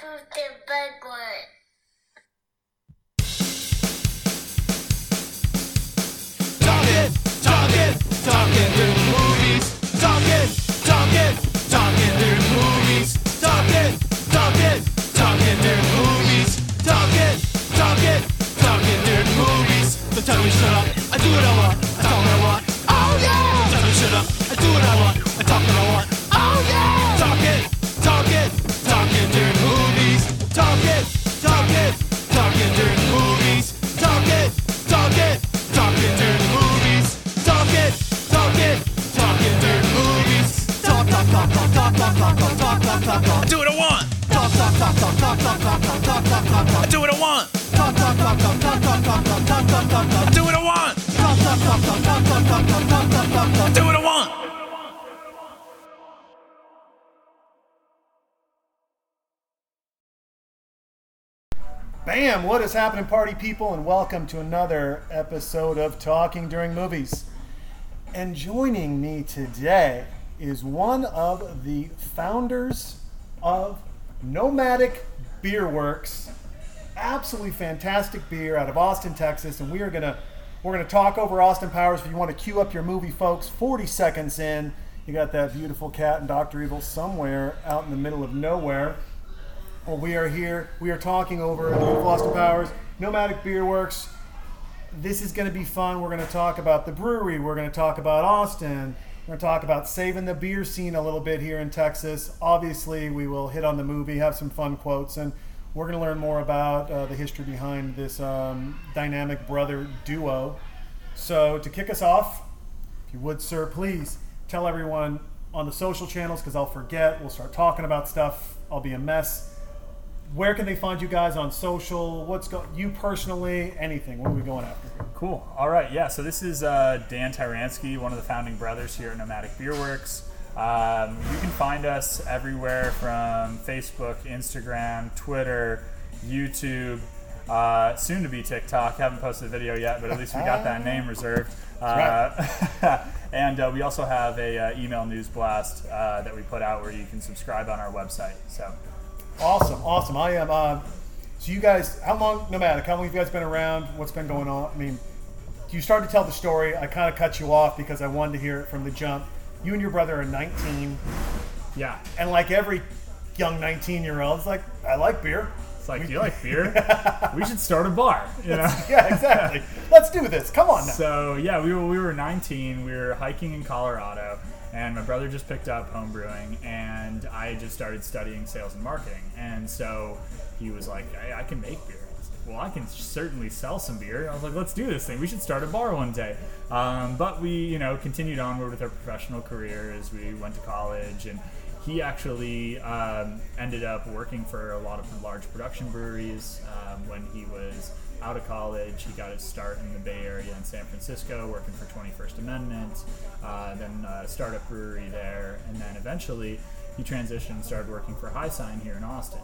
who's the big one? Talking, talking, talking through movies. Talking, talking, talking through movies. Talking, talking, talking through movies. Talking, talking, talking through movies. So tell me shut up, I do what I want, talk, talk. Do what I want. Talk, talk, talk, talk, talk, talk, talk, talk, talk, talk, talk, talk. Do what I want. Do. Do what I want. Bam! What is happening, party people? And welcome to another episode of Talking During Movies. And joining me today is one of the founders of Nomadic Beer Works. Absolutely fantastic beer out of Austin, Texas. And we are gonna we're gonna talk over Austin Powers. If you want to cue up your movie, folks, 40 seconds in, you got that beautiful cat and Dr. Evil somewhere out in the middle of nowhere. Well, we are here. We are talking over Austin Powers, Nomadic Beer Works. This is going to be fun. We're going to talk about the brewery. We're going to talk about Austin. We're going to talk about saving the beer scene a little bit here in Texas. Obviously, we will hit on the movie, have some fun quotes, and we're going to learn more about uh, the history behind this um, dynamic brother duo. So, to kick us off, if you would, sir, please tell everyone on the social channels because I'll forget. We'll start talking about stuff. I'll be a mess. Where can they find you guys on social? What's go you personally? Anything? What are we going after? here? Cool. All right. Yeah. So this is uh, Dan Tyransky, one of the founding brothers here at Nomadic Beer Works. Um, you can find us everywhere from Facebook, Instagram, Twitter, YouTube, uh, soon to be TikTok. Haven't posted a video yet, but at least we got that name reserved. Uh, and uh, we also have a uh, email news blast uh, that we put out where you can subscribe on our website. So Awesome, awesome. I am. Uh, so you guys, how long? Nomadic. How long have you guys been around? What's been going on? I mean, you started to tell the story. I kind of cut you off because I wanted to hear it from the jump. You and your brother are 19, yeah, and like every young 19 year old, it's like I like beer. it's like, do you like beer? we should start a bar. You know. Yeah, exactly. Let's do this. Come on now. So yeah, we were we were 19. We were hiking in Colorado, and my brother just picked up home brewing, and I just started studying sales and marketing. And so he was like, I, I can make beer. I like, well, I can certainly sell some beer. I was like, let's do this thing. We should start a bar one day. Um, but we, you know, continued onward with our professional career as we went to college and. He actually um, ended up working for a lot of large production breweries um, when he was out of college. He got his start in the Bay Area in San Francisco, working for 21st Amendment, uh, then a startup brewery there, and then eventually he transitioned and started working for High Sign here in Austin.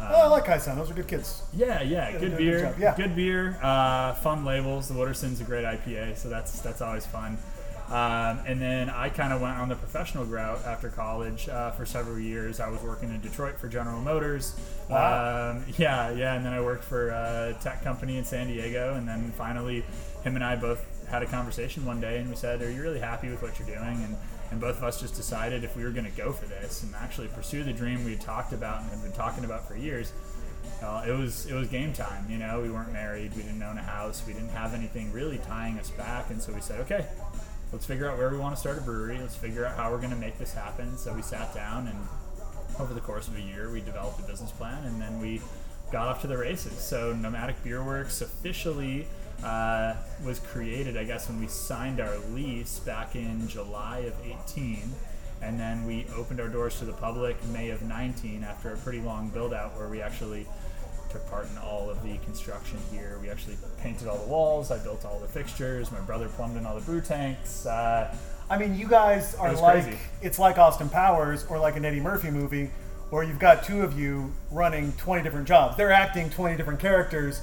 Um, Oh, I like High Sign. Those are good kids. yeah, yeah, good a good beer, yeah. good beer, uh, fun labels. The Wooderson's a great IPA, so that's that's always fun. Um, and then I kind of went on the professional route after college uh, for several years. I was working in Detroit for General Motors. Wow. Um, yeah, yeah, and then I worked for a tech company in San Diego, and then finally, him and I both had a conversation one day, and we said, "Are you really happy with what you're doing?" And and both of us just decided if we were going to go for this and actually pursue the dream we had talked about and had been talking about for years. Uh, it was it was game time. You know, we weren't married, we didn't own a house, we didn't have anything really tying us back, and so we said, okay, let's figure out where we want to start a brewery. Let's figure out how we're going to make this happen. So we sat down, and over the course of a year, we developed a business plan, and then we got off to the races. So Nomadic Beer Works officially uh, was created, I guess, when we signed our lease back in July of 18. And then we opened our doors to the public May of 19 after a pretty long build out where we actually took part in all of the construction here. We actually painted all the walls. I built all the fixtures. My brother plumbed in all the brew tanks. Uh, I mean, you guys are was like crazy. it's like Austin Powers or like an Eddie Murphy movie where you've got two of you running 20 different jobs. They're acting 20 different characters.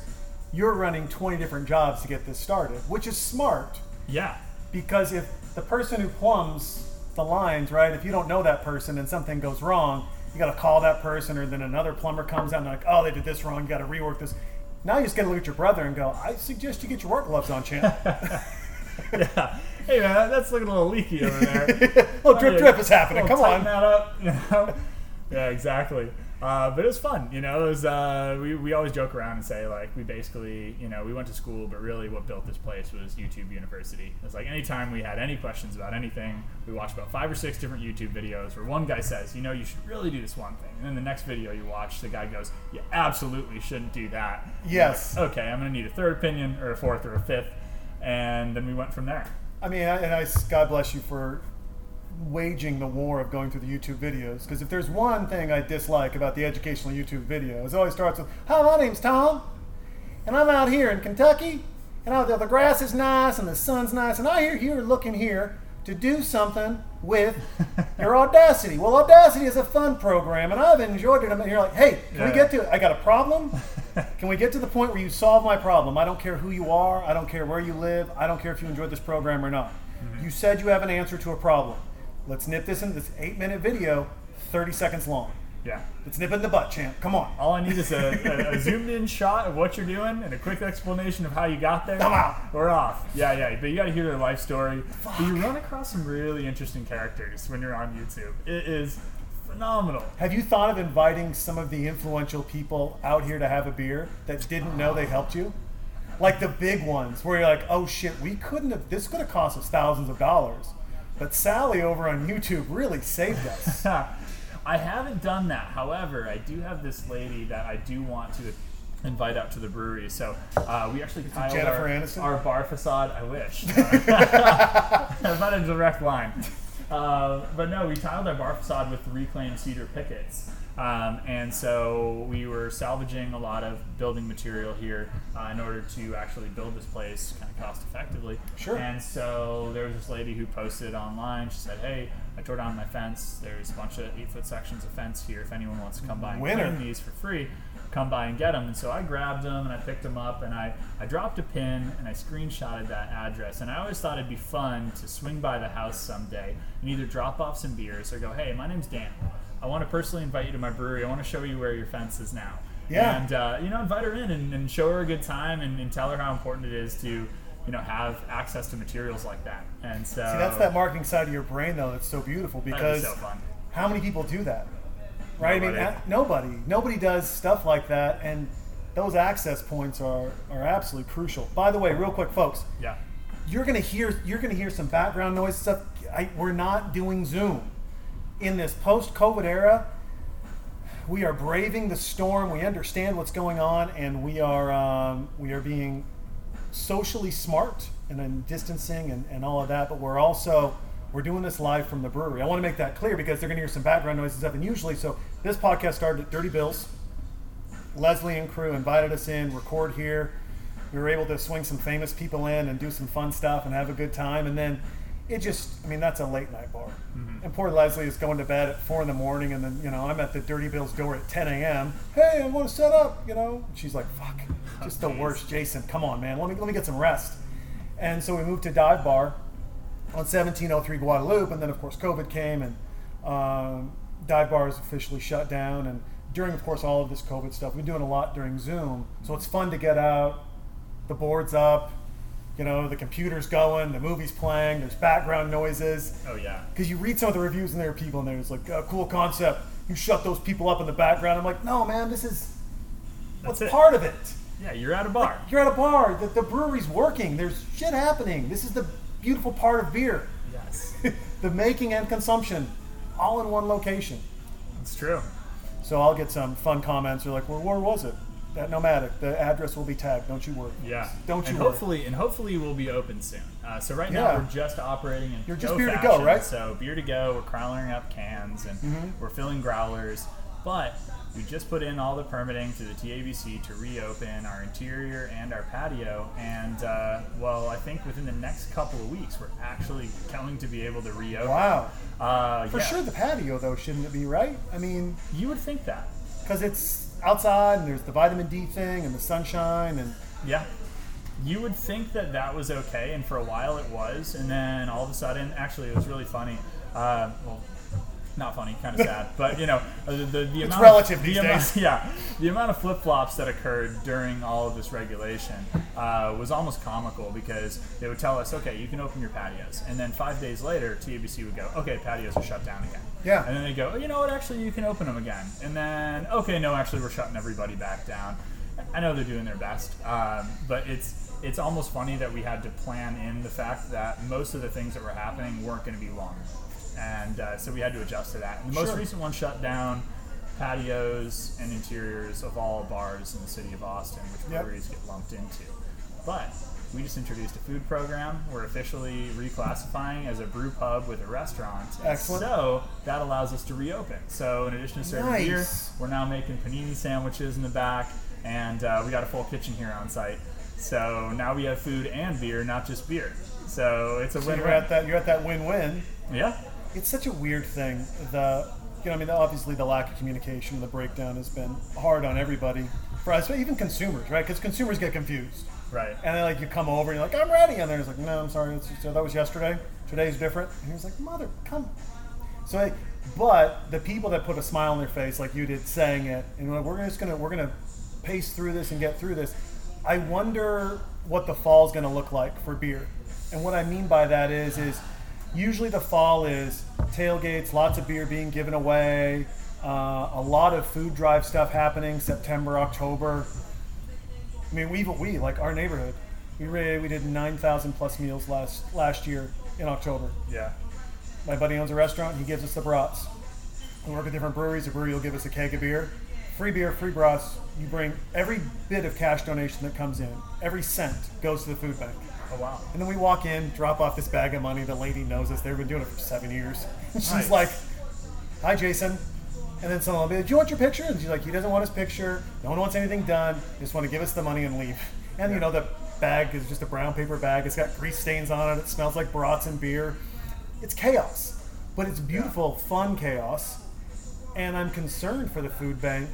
You're running 20 different jobs to get this started, which is smart yeah, because if the person who plumbs the lines, right, if you don't know that person and something goes wrong, You got to call that person, or then another plumber comes out and they're like, oh, they did this wrong. You got to rework this. Now you just got to look at your brother and go, I suggest you get your work gloves on, champ. yeah. Hey man, that's looking a little leaky over there. little drip drip is happening. Come tighten on. that up. You know? yeah, exactly. Uh, but it was fun, you know. It was, uh, we, we always joke around and say like we basically, you know, we went to school, but really what built this place was YouTube University. It's like anytime we had any questions about anything, we watched about five or six different YouTube videos where one guy says, you know, you should really do this one thing, and then the next video you watch, the guy goes, you absolutely shouldn't do that. Yes. Okay, I'm gonna need a third opinion or a fourth or a fifth, and then we went from there. I mean, and I, God bless you for waging the war of going through the YouTube videos. Because if there's one thing I dislike about the educational YouTube videos, it always starts with, "Hi, my name's Tom, and I'm out here in Kentucky, and out there the grass is nice and the sun's nice, and I hear you're looking here to do something with your Audacity. Well, Audacity is a fun program, and I've enjoyed it. And you're like, hey, can we get to it? I got a problem. Can we get to the point where you solve my problem? I don't care who you are. I don't care where you live. I don't care if you enjoyed this program or not. Mm-hmm. You said you have an answer to a problem. Let's nip this in this eight minute video, 30 seconds long. Yeah. Let's nip it in the butt, champ. Come on. All I need is a, a, a zoomed in shot of what you're doing and a quick explanation of how you got there. Come on. We're off. Yeah, yeah. But you got to hear their life story. But you run across some really interesting characters when you're on YouTube. It is phenomenal. Have you thought of inviting some of the influential people out here to have a beer that didn't know they helped you? Like the big ones where you're like, oh shit, we couldn't have, this could have cost us thousands of dollars. But Sally over on YouTube really saved us. I haven't done that. However, I do have this lady that I do want to invite out to the brewery. So uh, we actually tiled Jennifer our, Aniston? our bar facade. I wish. That's not a direct line. Uh, but no, we tiled our bar facade with reclaimed cedar pickets. Um, and so we were salvaging a lot of building material here uh, in order to actually build this place kind of cost effectively. Sure. And so there was this lady who posted online. She said, "Hey, I tore down my fence. There's a bunch of eight foot sections of fence here. If anyone wants to come by and Winner. clean these for free, come by and get them." And so I grabbed them and I picked them up and I I dropped a pin and I screenshotted that address. And I always thought it'd be fun to swing by the house someday and either drop off some beers or go, "Hey, my name's Dan. I want to personally invite you to my brewery. I want to show you where your fence is now." Yeah. And uh, you know, invite her in and, and show her a good time and, and tell her how important it is to, you know, have access to materials like that. And so See, that's that marketing side of your brain, though, that's so beautiful that'd be because so fun. how many people do that? Right? I mean, Nobody. nobody. Nobody does stuff like that, and those access points are, are absolutely crucial. By the way, real quick, folks, Yeah. you're gonna hear you're gonna hear some background noise stuff. I, we're not doing Zoom in this post-COVID era. We are braving the storm. We understand what's going on, and we are um, we are being socially smart and then distancing and, and all of that. But we're also we're doing this live from the brewery. I want to make that clear because they're gonna hear some background noises up. And usually, so this podcast started at Dirty Bills. Leslie and crew invited us in, record here. We were able to swing some famous people in and do some fun stuff and have a good time. And then it just, I mean, that's a late night bar. Mm-hmm. And poor Leslie is going to bed at four in the morning. And then, you know, I'm at the Dirty Bills door at 10 a.m. Hey, I want to set up, you know. She's like, fuck, just the worst. Jason, come on, man. Let me, let me get some rest. And so we moved to Dive Bar on 1703 Guadalupe, and then of course COVID came, and um, dive bars officially shut down. And during, of course, all of this COVID stuff, we've been doing a lot during Zoom, so it's fun to get out, the board's up, you know, the computer's going, the movie's playing, there's background noises. Oh yeah. Because you read some of the reviews, and there are people in there who's like, uh, "Cool concept." You shut those people up in the background. I'm like, no, man, this is what's it. part of it. Yeah, you're at a bar. You're at a bar. The, the brewery's working. There's shit happening. This is the beautiful part of beer. Yes. the making and consumption, all in one location. It's true. So I'll get some fun comments. They're like, well, where was it? That Nomadic. The address will be tagged. Don't you worry. Yeah. Don't and you worry. hopefully and hopefully we'll be open soon. Uh, so right Yeah. now we're just operating in You're just beer to go, right? So beer to go. We're crowlering up cans and Mm-hmm. we're filling growlers, but we just put in all the permitting to the TABC to reopen our interior and our patio. And uh, well, I think within the next couple of weeks we're actually going to be able to reopen. Wow. Uh, For yeah. sure, the patio though, shouldn't it be right? I mean, You would think that. because it's outside and there's the vitamin D thing and the sunshine and Yeah. You would think that that was okay, and for a while it was, and then all of a sudden, actually, it was really funny. Uh, well, not funny, kind of sad. But you know, the, the, the amount relative of, these the amount- yeah, the amount of flip flops that occurred during all of this regulation uh, was almost comical because they would tell us, okay, you can open your patios, and then five days later, TABC would go, okay, patios are shut down again. Yeah. And then they go, oh, you know what? Actually, you can open them again. And then, okay, no, actually, we're shutting everybody back down. I know they're doing their best, um, but it's it's almost funny that we had to plan in the fact that most of the things that were happening weren't going to be long, and uh, so we had to adjust to that. And the most Sure. recent one shut down patios and interiors of all bars in the city of Austin, which Yep. breweries get lumped into. But we just introduced a food program. We're officially reclassifying as a brew pub with a restaurant. Excellent. So that allows us to reopen. So in addition to serving beer, we're now making panini sandwiches in the back, and uh, we got a full kitchen here on site. So now we have food and beer, not just beer. So it's a So you're win-win. at that. You're at that win-win. yeah. It's such a weird thing. The you know, I mean, obviously the lack of communication, the breakdown has been hard on everybody. For us, but even consumers, right? Because consumers get confused, Right. and then like you come over and you're like, "I'm ready," and they're just like, "No, I'm sorry, just, that was yesterday. Today's different." And he was like, "Mother, come." So, like, but the people that put a smile on their face, like you did, saying it, and we're we're just gonna we're gonna pace through this and get through this. I wonder what the fall's gonna look like for beer, and what I mean by that is is usually the fall is tailgates, lots of beer being given away, uh, a lot of food drive stuff happening September, October. I mean, we we like our neighborhood. We we did nine thousand plus meals last last year in October. Yeah. My buddy owns a restaurant. He gives us the brats. We work at different breweries. A brewery will give us a keg of beer, free beer, free brats. You bring every bit of cash donation that comes in, every cent goes to the food bank. Oh wow. And then we walk in, drop off this bag of money. The lady knows us. They've been doing it for seven years. She's Nice. like, "Hi, Jason." And then someone will be like, "Do you want your picture?" And she's like, "He doesn't want his picture. No one wants anything done. They just want to give us the money and leave." And you know the bag is just a brown paper bag. It's got grease stains on it. It smells like brats and beer. It's chaos, but it's beautiful, fun chaos. And I'm concerned for the food bank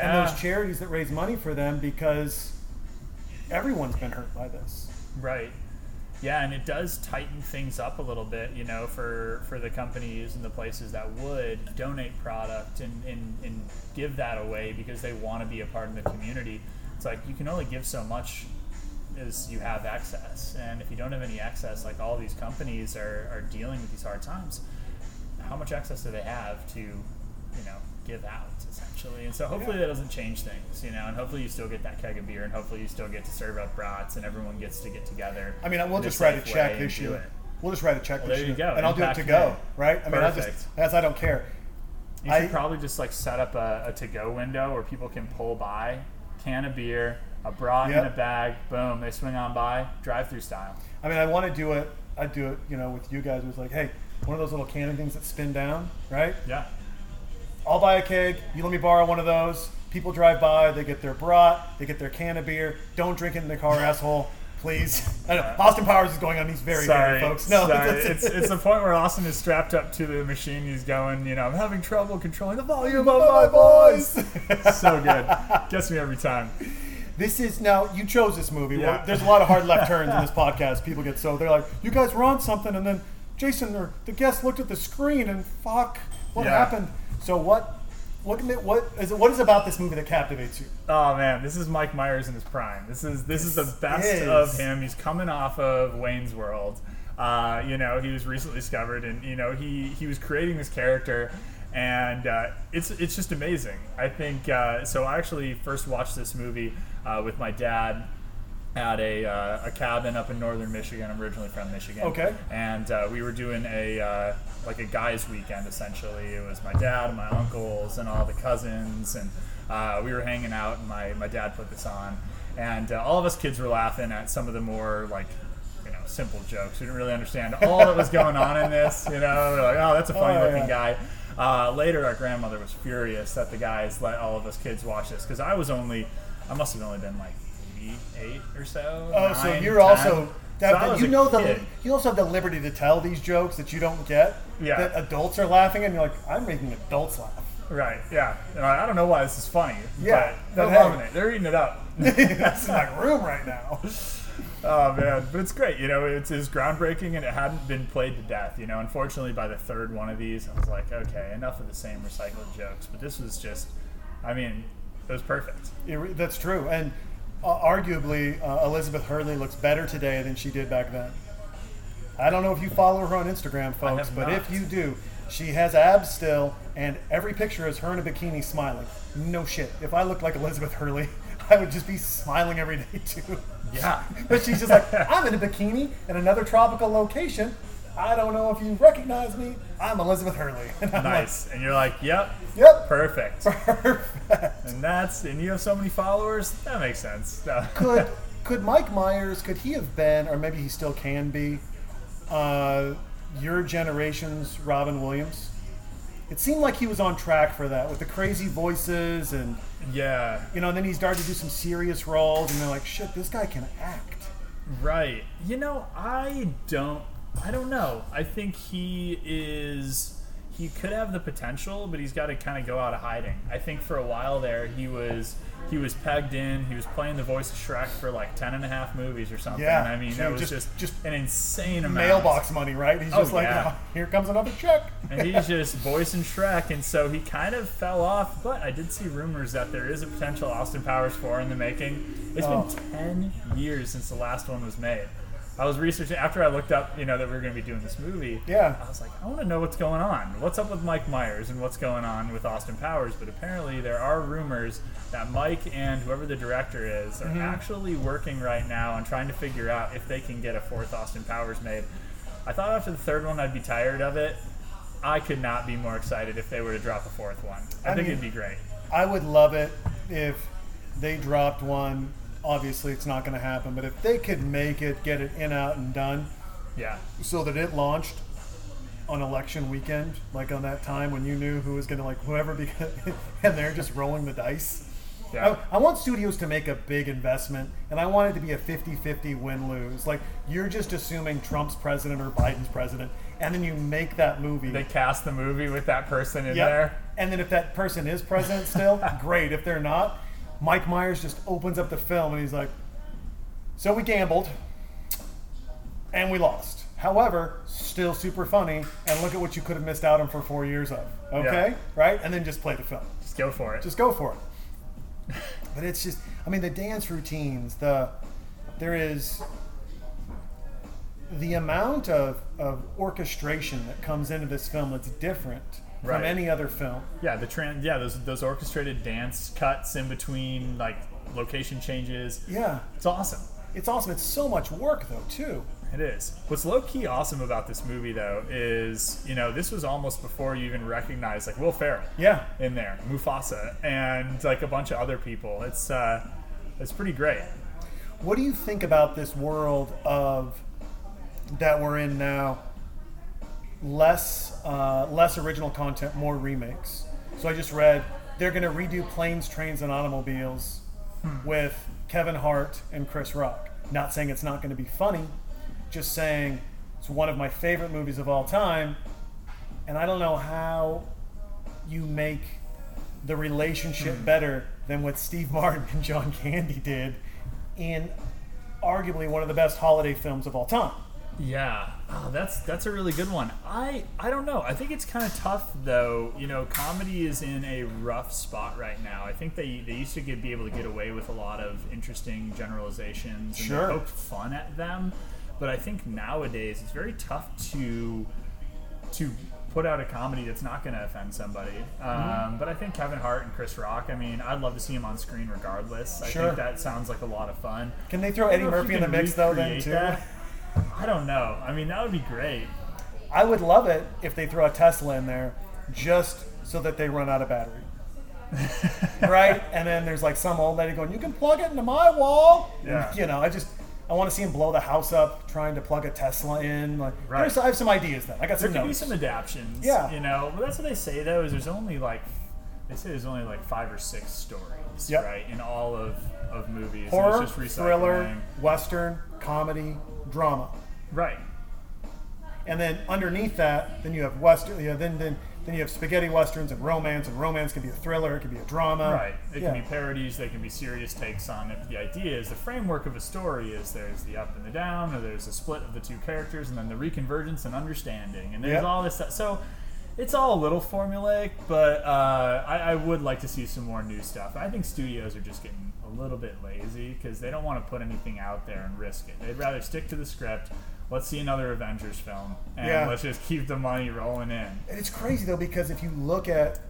and those charities that raise money for them because everyone's been hurt by this. Right. Yeah, and it does tighten things up a little bit, you know, for, for the companies and the places that would donate product and, and, and give that away because they want to be a part of the community. It's like you can only give so much as you have access. And if you don't have any access, like all these companies are, are dealing with these hard times, how much access do they have to, you know, give out essentially? And so hopefully that doesn't change things, you know, and hopefully you still get that keg of beer and hopefully you still get to serve up brats and everyone gets to get together. I mean, we'll just write a check this year. it. We'll just write a check Well, this there you go. and I'll do it to go. Right? I mean, I just Perfect. as I don't care. You should I- probably just like set up a, a to-go window where people can pull by, can of beer, a brat in a bag, boom, they swing on by, drive-through style. I mean, I want to do it. I do it, you know, with you guys. It was like, hey, one of those little cannon things that spin down, right? Yeah, I'll buy a keg. You let me borrow one of those. People drive by, they get their brat, they get their can of beer. Don't drink it in the car, asshole. Please. I know Austin Powers is going on. He's very, sorry, very folks. No, sorry. it's it's the point where Austin is strapped up to the machine. He's going, you know, I'm having trouble controlling the volume of my voice. so good, gets me every time. This is now you chose this movie. Yeah. Well, there's a lot of hard left turns in this podcast. People get so they're like, "You guys were on something," and then Jason or the guest looked at the screen and fuck, what Yeah. happened? So what? What what is it? What is about this movie that captivates you? Oh man, this is Mike Myers in his prime. This is this is the best is. of him. He's coming off of Wayne's World. Uh, you know, he was recently discovered, and you know he he was creating this character, and uh, it's it's just amazing. I think uh, so. I actually first watched this movie uh, with my dad at a, uh, a cabin up in northern Michigan. I'm originally from Michigan. Okay. And uh, we were doing a uh, like a guys' weekend essentially. It was my dad and my uncles and all the cousins, and uh, we were hanging out. And my, my dad put this on, and uh, all of us kids were laughing at some of the more like you know simple jokes. We didn't really understand all that was going on in this. You know, we're like, oh, that's a funny Oh, looking yeah. guy. Uh, later, our grandmother was furious that the guys let all of us kids watch this because I was only, I must have only been like maybe eight or so. Oh, so you're 10. also that, I that you know the you also have the liberty to tell these jokes that you don't get. Yeah. That adults are laughing and you're like, I'm making adults laugh. Right, yeah. And I I don't know why this is funny. Yeah, but they're hey. loving it. They're eating it up. That's in my room right now. Oh man, but it's great. You know, it's, it's groundbreaking, and it hadn't been played to death. You know, unfortunately, by the third one of these, I was like, okay, enough of the same recycled jokes. But this was just, I mean, it was perfect. It that's true, and uh, arguably, uh, Elizabeth Hurley looks better today than she did back then. I don't know if you follow her on Instagram, folks, but not. if you do, she has abs still, and every picture is her in a bikini smiling. No shit. If I looked like Elizabeth Hurley, I would just be smiling every day too. Yeah. But she's just like, I'm in a bikini in another tropical location. I don't know if you recognize me. I'm Elizabeth Hurley. And I'm Nice. And you're like, yep, yep. perfect. Perfect. And that's, and you have so many followers, that makes sense. Could could Mike Myers could he have been or maybe he still can be uh, your generation's Robin Williams? It seemed like he was on track for that with the crazy voices and yeah, you know, and then he started to do some serious roles and they're like, shit, this guy can act. Right. You know, I don't I don't know. I think he is he could have the potential, but he's got to kind of go out of hiding. I think for a while there he was he was pegged in. He was playing the voice of Shrek for like 10 and a half movies or something. Yeah, I mean, dude, that was just- just, just an insane amount. Mailbox money, right? He's Oh, just like, yeah. "Oh, here comes another check. and he's just voicing Shrek, and so he kind of fell off. But I did see rumors that there is a potential Austin Powers 4 in the making. It's Oh. been 10 years since the last one was made. I was researching after I looked up, you know, that we were going to be doing this movie. Yeah. I was like, I want to know what's going on. What's up with Mike Myers and what's going on with Austin Powers? But apparently, there are rumors that Mike and whoever the director is are Mm-hmm. actually working right now on trying to figure out if they can get a fourth Austin Powers made. I thought after the third one I'd be tired of it. I could not be more excited if they were to drop a fourth one. I, I think mean- it'd be great. I would love it if they dropped one. Obviously, it's not going to happen, but if they could make it, get it in, out, and done, Yeah. so that it launched on election weekend, like on that time when you knew who was going to like whoever, because, and they're just rolling the dice. Yeah. I, I want studios to make a big investment, and I want it to be a 50-50 win-lose. Like you're just assuming Trump's president or Biden's president, and then you make that movie. They cast the movie with that person in Yep. there. And then if that person is president still, great. If they're not, Mike Myers just opens up the film and he's like, "So we gambled, and we lost. However, still super funny. And look at what you could have missed out on for four years of. Okay, Yeah. right? And then just play the film. Just go for it. Just go for it. But it's just, I mean, the dance routines, the there is the amount of, of orchestration that comes into this film that's different from any other film. Yeah, the trans. Yeah, those those orchestrated dance cuts in between like location changes. Yeah, It's awesome. it's awesome. It's so much work though too. It is. What's low key awesome about this movie though is you know this was almost before you even recognized like Will Ferrell Yeah, in there, Mufasa, and like a bunch of other people. It's uh, it's pretty great. What do you think about this world of that we're in now? Less, uh, less original content, more remakes. So I just read they're going to redo Planes, Trains, and Automobiles with Kevin Hart and Chris Rock. Not saying it's not going to be funny, just saying it's one of my favorite movies of all time, and I don't know how you make the relationship better than what Steve Martin and John Candy did in arguably one of the best holiday films of all time. Yeah, oh, that's that's a really good one. I I don't know. I think it's kind of tough though. You know, comedy is in a rough spot right now. I think they they used to get, be able to get away with a lot of interesting generalizations and Sure. poked fun at them. But I think nowadays it's very tough to to put out a comedy that's not going to offend somebody. Um, Mm-hmm. But I think Kevin Hart and Chris Rock. I mean, I'd love to see him on screen regardless. I Sure. think that sounds like a lot of fun. Can they throw Eddie don't know if Murphy in the mix though then too? that. I don't know. I mean, that would be great. I would love it if they throw a Tesla in there just so that they run out of battery. right? And then there's like some old lady going, "You can plug it into my wall." Yeah. you know, I just I want to see him blow the house up trying to plug a Tesla in. Like, Right. I have some ideas then. I got There some could be some adaptions. Yeah. You know, but that's what they say though. Is there's only like they say there's only like five or six stories, Yep. right, in all of of movies. Horror, it's just thriller, western, comedy, drama. Right. And then underneath that, then you have western. Yeah, then then Then you have spaghetti westerns and romance, and romance can be a thriller, it can be a drama. Right. It Yeah. can be parodies. They can be serious takes on it. The idea is the framework of a story is there's the up and the down, or there's a split of the two characters, and then the reconvergence and understanding, and there's Yep. all this stuff. So it's all a little formulaic, but uh, I, I would like to see some more new stuff. I think studios are just getting a little bit lazy because they don't want to put anything out there and risk it. They'd rather stick to the script. Let's see another Avengers film, and Yeah. let's just keep the money rolling in. And it's crazy though because if you look at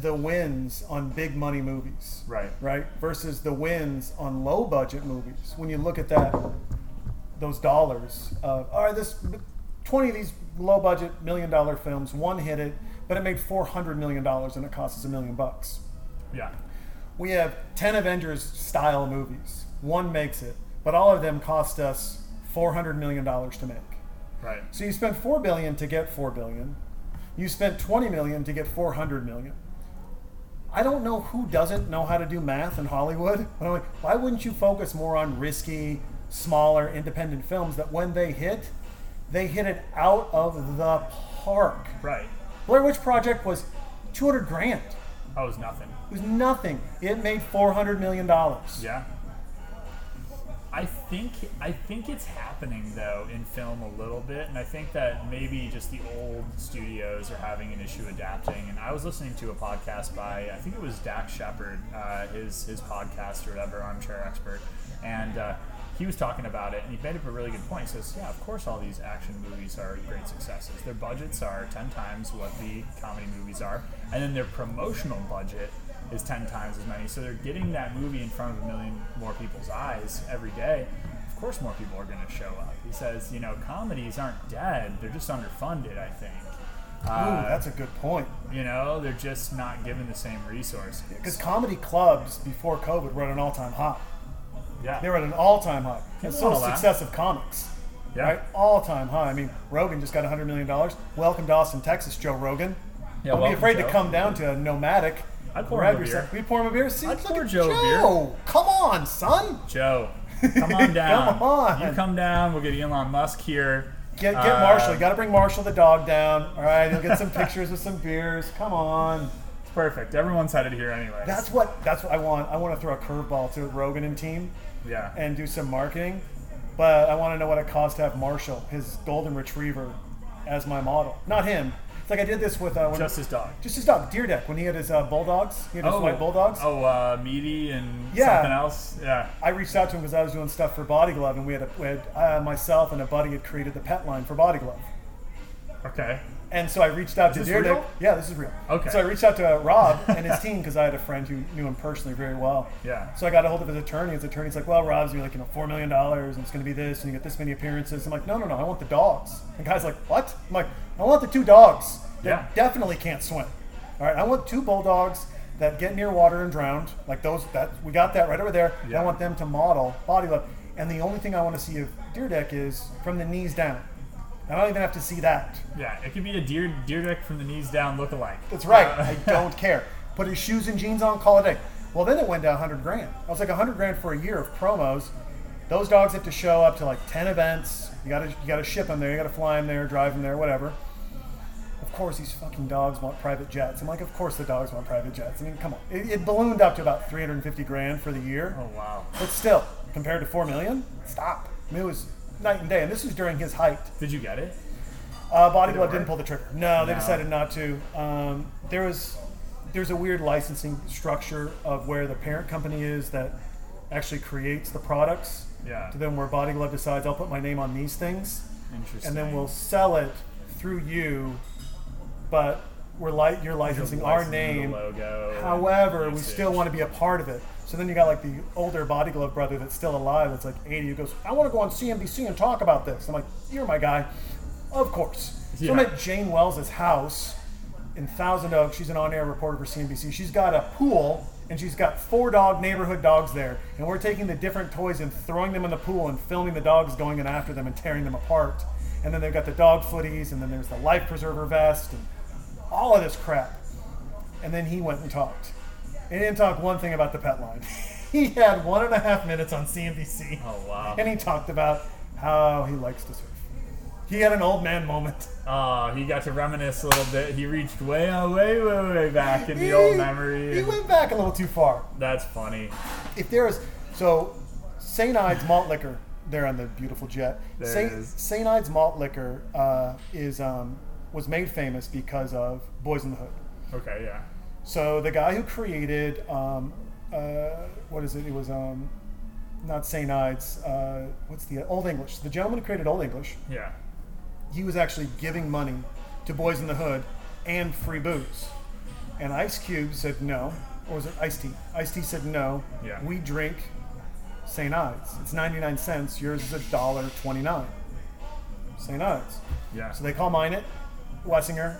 the wins on big money movies, Right. right, versus the wins on low budget movies, when you look at that, those dollars, uh, all right, this twenty of these low budget million dollar films, one hit it, but it made four hundred million dollars and it cost us a million bucks. Yeah. We have ten Avengers style movies, one makes it, but all of them cost us four hundred million dollars to make. Right. So you spent four billion to get four billion. You spent twenty million to get four hundred million. I don't know who doesn't know how to do math in Hollywood, but I'm like, why wouldn't you focus more on risky, smaller, independent films that when they hit, they hit it out of the park. Right. Blair Witch Project was two hundred grand. That was nothing. It was nothing. It made four hundred million dollars. Yeah. I think I think it's happening though in film a little bit, and I think that maybe just the old studios are having an issue adapting. And I was listening to a podcast by I think it was Dax Shepard, uh, his his podcast or whatever, armchair expert, and uh, he was talking about it, and he made up a really good point. He says, "Yeah, of course, all these action movies are great successes. Their budgets are ten times what the comedy movies are, and then their promotional budget." is 10 times as many. So they're getting that movie in front of a million more people's eyes every day. Of course, more people are going to show up. He says, you know, comedies aren't dead, they're just underfunded, I think. Ooh, Uh, that's a good point. you know, they're just not given the same resources. Because comedy clubs before COVID were at an all-time high. Yeah. They were at an all-time high. And so wanna laugh. success of comics. Yeah. Right? All-time high. I mean, Rogan just got $100 million. Welcome to Austin, Texas, Joe Rogan. Yeah, Don't be welcome, afraid Joe. to come down to a nomadic. I'd pour grab him a yourself. beer. We pour him a beer. See, I'd look pour at Joe a Joe. Come on, son. Joe, come on down. Come on. You come down, we'll get Elon Musk here. Get, get Uh, Marshall. You got to bring Marshall the dog down. All right, he'll get some pictures with some beers. Come on. It's perfect. Everyone's headed here anyway. That's what. That's what I want. I want to throw a curveball to Rogan and team. Yeah. and do some marketing. But I want to know what it costs to have Marshall, his golden retriever, as my model. Not him. It's like I did this with uh, when, just his dog. just his dog, Dyrdek, when he had his uh, bulldogs. He had his white bulldogs. Oh, uh, meaty and Yeah. something else. Yeah. I reached out to him because I was doing stuff for Body Glove, and we had, a, we had uh, myself and a buddy had created the pet line for Body Glove. Okay. And so I reached out to this Deer real? Deck. Yeah, this is real. Okay. So I reached out to uh, Rob and his team because I had a friend who knew him personally very well. Yeah. So I got a hold of his attorney. His attorney's like, "Well, Rob's gonna be like, you know, four million dollars, and it's gonna be this, and you get this many appearances." I'm like, "No, no, no, I want the dogs." The guy's like, "What?" I'm like, "I want the two dogs that Yeah. definitely can't swim. All right, I want two bulldogs that get near water and drowned, like those. That we got that right over there. Yeah. I want them to model body love. And the only thing I want to see of Dyrdek is from the knees down. I don't even have to see that. Yeah, it could be a deer Dyrdek from the knees down look alike. That's right. Uh, I don't care. Put his shoes and jeans on, call it a day. Well, then it went down 100 grand. I was like 100 grand for a year of promos. Those dogs have to show up to like 10 events. You gotta you gotta ship them there. You gotta fly them there, drive them there, whatever. Of course, these fucking dogs want private jets. I'm like, of course the dogs want private jets. I mean, come on. It, it ballooned up to about 350 grand for the year. Oh wow. But still, compared to 4 million, stop. I mean, it was night and day. And this was during his height. Did you get it? Uh, Body Did it Glove didn't pull the trigger. No, they No. decided not to. Um, there was there's a weird licensing structure of where the parent company is that actually creates the products. Yeah. To then where Body Glove decides I'll put my name on these things, Interesting. and then we'll sell it through you, but we're li- you're licensing our name. logo. However, we still want to be a part of it. So then you got like the older Body Glove brother that's still alive. That's like 80. Who goes, I want to go on CNBC and talk about this. I'm like, you're my guy. Of course. So I'm at Jane Wells' house in Thousand Oaks. She's an on-air reporter for CNBC. She's got a pool and she's got four dog neighborhood dogs there. And we're taking the different toys and throwing them in the pool and filming the dogs going in after them and tearing them apart. And then they've got the dog footies and then there's the life preserver vest and all of this crap. And then he went and talked. And he didn't talk one thing about the pet line. he had one and a half minutes on CNBC. Oh wow. And he talked about how he likes to surf. He had an old man moment. Oh, he got to reminisce a little bit. He reached way, uh, way, way, way back in the old memory. He went back a little too far. That's funny. If there is so, St. Ides malt liquor there on the beautiful jet. There St. St. Ides malt liquor uh, is um, was made famous because of Boys in the Hood. Okay, yeah. So the guy who created um, uh, what is it? It was um, not St. Ides. Uh, what's the Old English? The gentleman who created Old English. Yeah. He was actually giving money to Boys in the Hood and free booze. And Ice Cube said no. Or was it Ice T? Ice T said no. Yeah. We drink St. Ides. It's 99 cents. Yours is a dollar 29. St. Ides. Yeah. So they call mine it, Wessinger,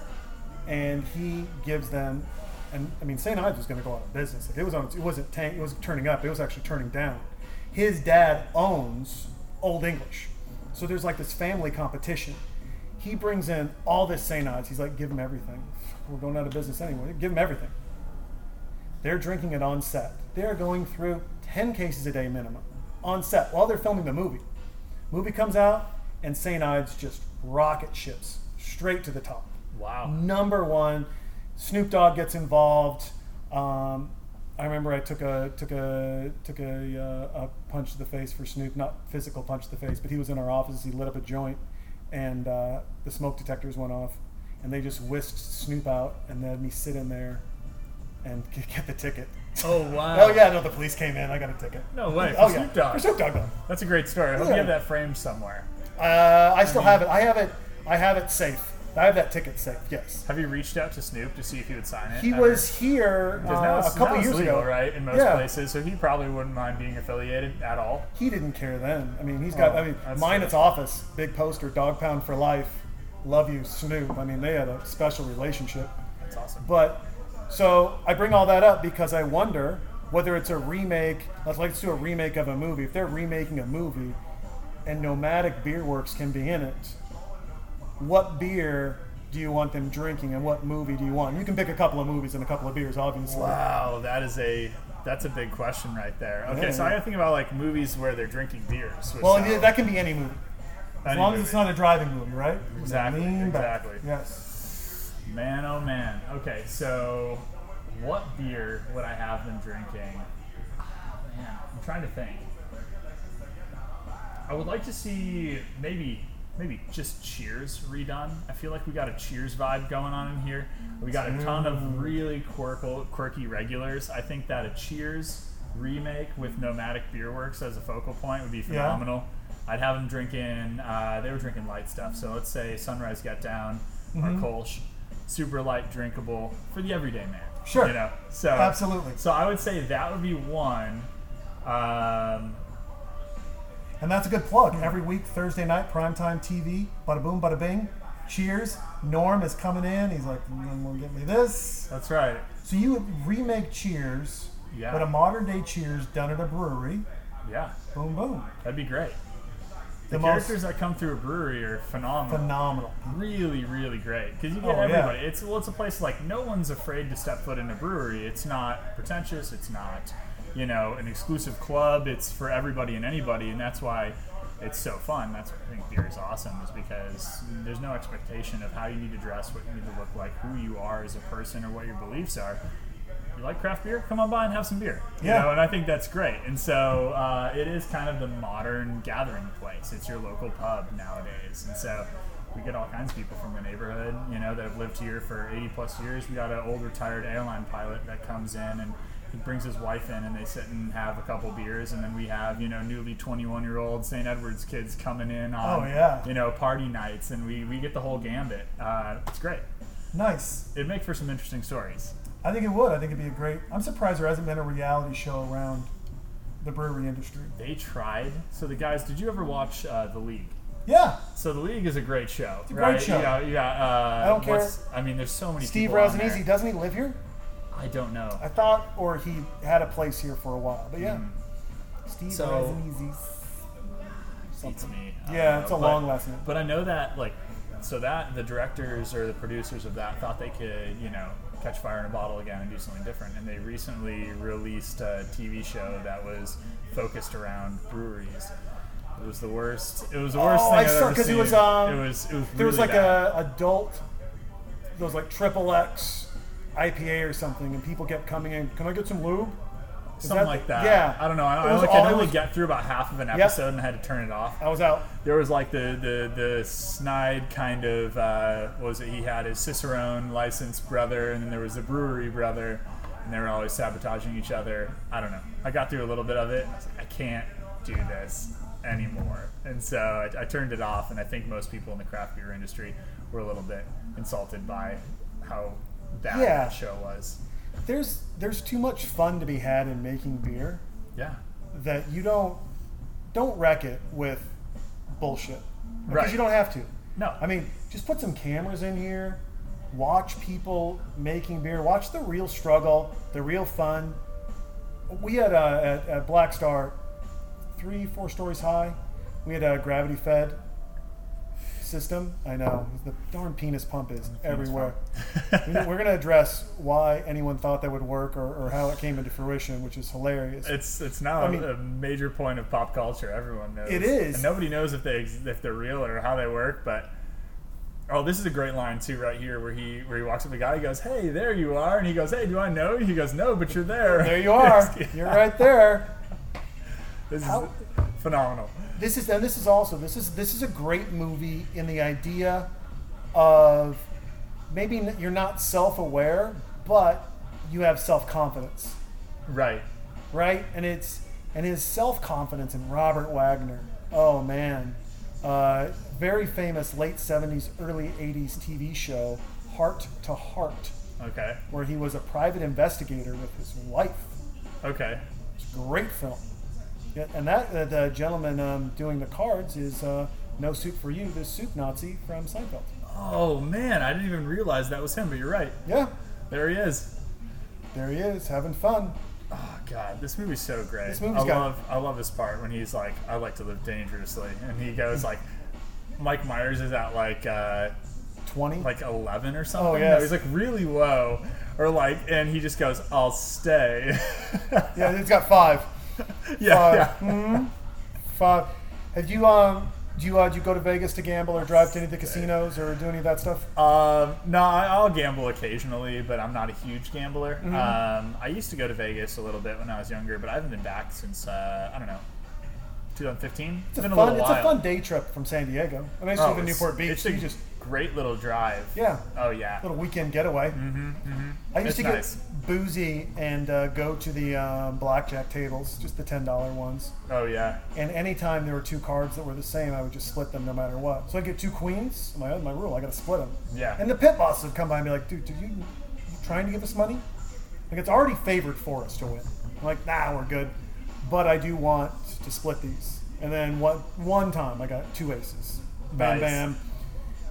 and he gives them. And I mean, St. Ides was going to go out of business. If it was on, it wasn't tank, it wasn't turning up. It was actually turning down. His dad owns Old English, so there's like this family competition. He brings in all this St. Ides. He's like, give him everything. We're going out of business anyway. Give him everything. They're drinking it on set. They're going through 10 cases a day minimum on set while they're filming the movie. Movie comes out, and St. Ides just rocket ships straight to the top. Wow. Number one, Snoop Dogg gets involved. Um, I remember I took a took a took a, uh, a punch to the face for Snoop, not physical punch to the face, but he was in our office. He lit up a joint, and uh, the smoke detectors went off, and they just whisked Snoop out, and then me sit in there and get the ticket. Oh, wow. oh yeah, no, the police came in. I got a ticket. No way. For oh yeah, Snoop Dogg. for Snoop Dogg. That's a great story. I hope Yeah. you have that framed somewhere. Uh, I still have it. I have it. I have it safe. I have that ticket safe. Yes. Have you reached out to Snoop to see if he would sign it? He ever? was here uh, a couple years legal, ago, right? In most Yeah. places, so he probably wouldn't mind being affiliated at all. He didn't care then. I mean, he's got. Oh, I mean, mine. It's office, big poster, dog pound for life. Love you, Snoop. I mean, they had a special relationship. That's awesome. But so I bring all that up because I wonder whether it's a remake. Let's let's do a remake of a movie. If they're remaking a movie, and Nomadic Beer Works can be in it, what beer do you want them drinking, and what movie do you want? You can pick a couple of movies and a couple of beers, obviously. Wow, that is a that's a big question right there. Okay, Yeah, so yeah. I gotta think about like movies where they're drinking beers. Well, yeah, that can be any movie, as any long as it's not a driving movie, right? Exactly, exactly. Yes. Man, oh man. Okay, so what beer would I have them drinking? Ah, man, I'm trying to think. I would like to see maybe maybe just Cheers redone. I feel like we got a Cheers vibe going on in here. We got a ton of really quirky, quirky regulars. I think that a Cheers remake with Nomadic Beer Works as a focal point would be phenomenal. I'd have them drinking. Uh, they were drinking light stuff, so let's say Sunrise Get Down or Kolsch, super light, drinkable for the everyday man. Sure. you know. So Absolutely. So I would say that would be one. Um, And that's a good plug. Every week, Thursday night, primetime TV, bada boom, bada bing. Cheers. Norm is coming in. He's like, "Mm, well, get me this. that's right. So you would remake Cheers, Yeah. but a modern day Cheers done at a brewery. Yeah, Boom, boom. that'd be great. The, The characters that come through a brewery are phenomenal. Phenomenal. really, really great because you get Oh, yeah. everybody. It's well, it's a place like no one's afraid to step foot in a brewery. It's not pretentious. It's not, you know, an exclusive club. It's for everybody and anybody, and that's why it's so fun. That's I think beer is awesome is because there's no expectation of how you need to dress, what you need to look like, who you are as a person, or what your beliefs are. You like craft beer? Come on by and have some beer. You Yeah. know, and I think that's great. And so uh, it is kind of the modern gathering place. It's your local pub nowadays. And so we get all kinds of people from the neighborhood, you know, that have lived here for 80 plus years. We got an old retired airline pilot that comes in and he brings his wife in and they sit and have a couple beers. And then we have, you know, newly 21 year old St. Edward's kids coming in on, Oh, yeah. you know, party nights. And we, we get the whole gambit. Uh, it's great. Nice. It'd make for some interesting stories. I think it would. I think it'd be a great. I'm surprised there hasn't been a reality show around the brewery industry. They tried. So the guys, did you ever watch uh, The League? Yeah. So the league is a great show, a right? great show. You got, uh, I don't care. I mean, there's so many. Steve Rannazzisi, doesn't he live here? I don't know. I thought, or he had a place here for a while. But yeah, Steve Hmm. So- Rannazzisi. Beats me. I Yeah, don't it's know, a but- long lesson. But I know that, like, so that the directors or the producers of that thought they could, you know, catch fire in a bottle again and do something different. And they recently released a TV show that was focused around breweries. It was the worst. It was the worst Oh, thing I I've saw- ever 'cause it seen. was, um, it was. It was. There was really like bad. a adult, there was like triple X IPA or something, and people kept coming in. Can I get some lube? Is something that- like that. Yeah. I don't know. I, I like, all- could only was- get through about half of an episode and I had to turn it off. I was out. There was like the the the snide kind of uh, what was it? He had his Cicerone licensed brother, and then there was the brewery brother, and they were always sabotaging each other. I don't know. I got through a little bit of it. I, was like, I can't do this anymore, and so I, I turned it off. And I think most people in the craft beer industry were a little bit insulted by how bad Yeah. that show was. There's there's too much fun to be had in making beer Yeah. that you don't don't wreck it with bullshit because Right. you don't have to. No. I mean, just put some cameras in here, watch people making beer, watch the real struggle, the real fun. We had uh, at, at Black Star, three, four stories high, we had a gravity fed system. I know the darn penis pump is everywhere. We- We're going to address why anyone thought that would work or, or how it came into fruition, which is hilarious. It's it's now I a- mean- a major point of pop culture. Everyone knows It is. and nobody knows if they if they're real or how they work. But oh, this is a great line too, right here, where he where he walks up to the guy. He goes, "Hey, there you are," and he goes, "Hey, do I know you?" He goes, "No, but you're there." there you are. You're right there. This How- is phenomenal. This is and this is also this is this is a great movie in the idea of maybe you're not self-aware but you have self-confidence Right. right and it's and his self-confidence in robert wagner oh man uh, very famous late 70s early 80s tv show Hart to Hart Okay. where he was a private investigator with his wife Okay. great film. Yeah, and that uh, the gentleman um, doing the cards is uh, No Soup for You, the soup Nazi from Seinfeld. Oh man, I didn't even realize that was him. But you're right. Yeah, There he is. there he is having fun. Oh god, this movie's so great. This movie's I got- love I love this part when he's like, I like to live dangerously, and he goes like, Mike Myers is at like uh, Twenty. like eleven or something. Oh, yes. No, he's like really low, or like, and he just goes, I'll stay. yeah, it's got five. yeah, Five. yeah. Mhm. Five. Have you um? Do you uh, do you go to Vegas to gamble or drive to any of the casinos or do any of that stuff? Um, no, I- I'll gamble occasionally, but I'm not a huge gambler. Mm-hmm. Um, I used to go to Vegas a little bit when I was younger, but I haven't been back since uh, I don't know, 2015. It's a been a fun. little It's a fun day trip from San Diego. I mean, I used to Oh, live in Newport Beach. It's so you just great little drive. yeah, Oh yeah. little weekend getaway. Mm-hmm, mm-hmm. I used It's to get nice. boozy and uh, go to the um, blackjack tables, just the ten dollar ones. Oh yeah. And anytime there were two cards that were the same, I would just split them no matter what. So I get two queens. My my rule, I got to split them. Yeah. And the pit bosses would come by and be like, "Dude, are you, you trying to give us money? Like it's already favored for us to win." I'm like, "Nah, we're good." But I do want to split these. And then one one time I got two aces. Bam, Nice. bam.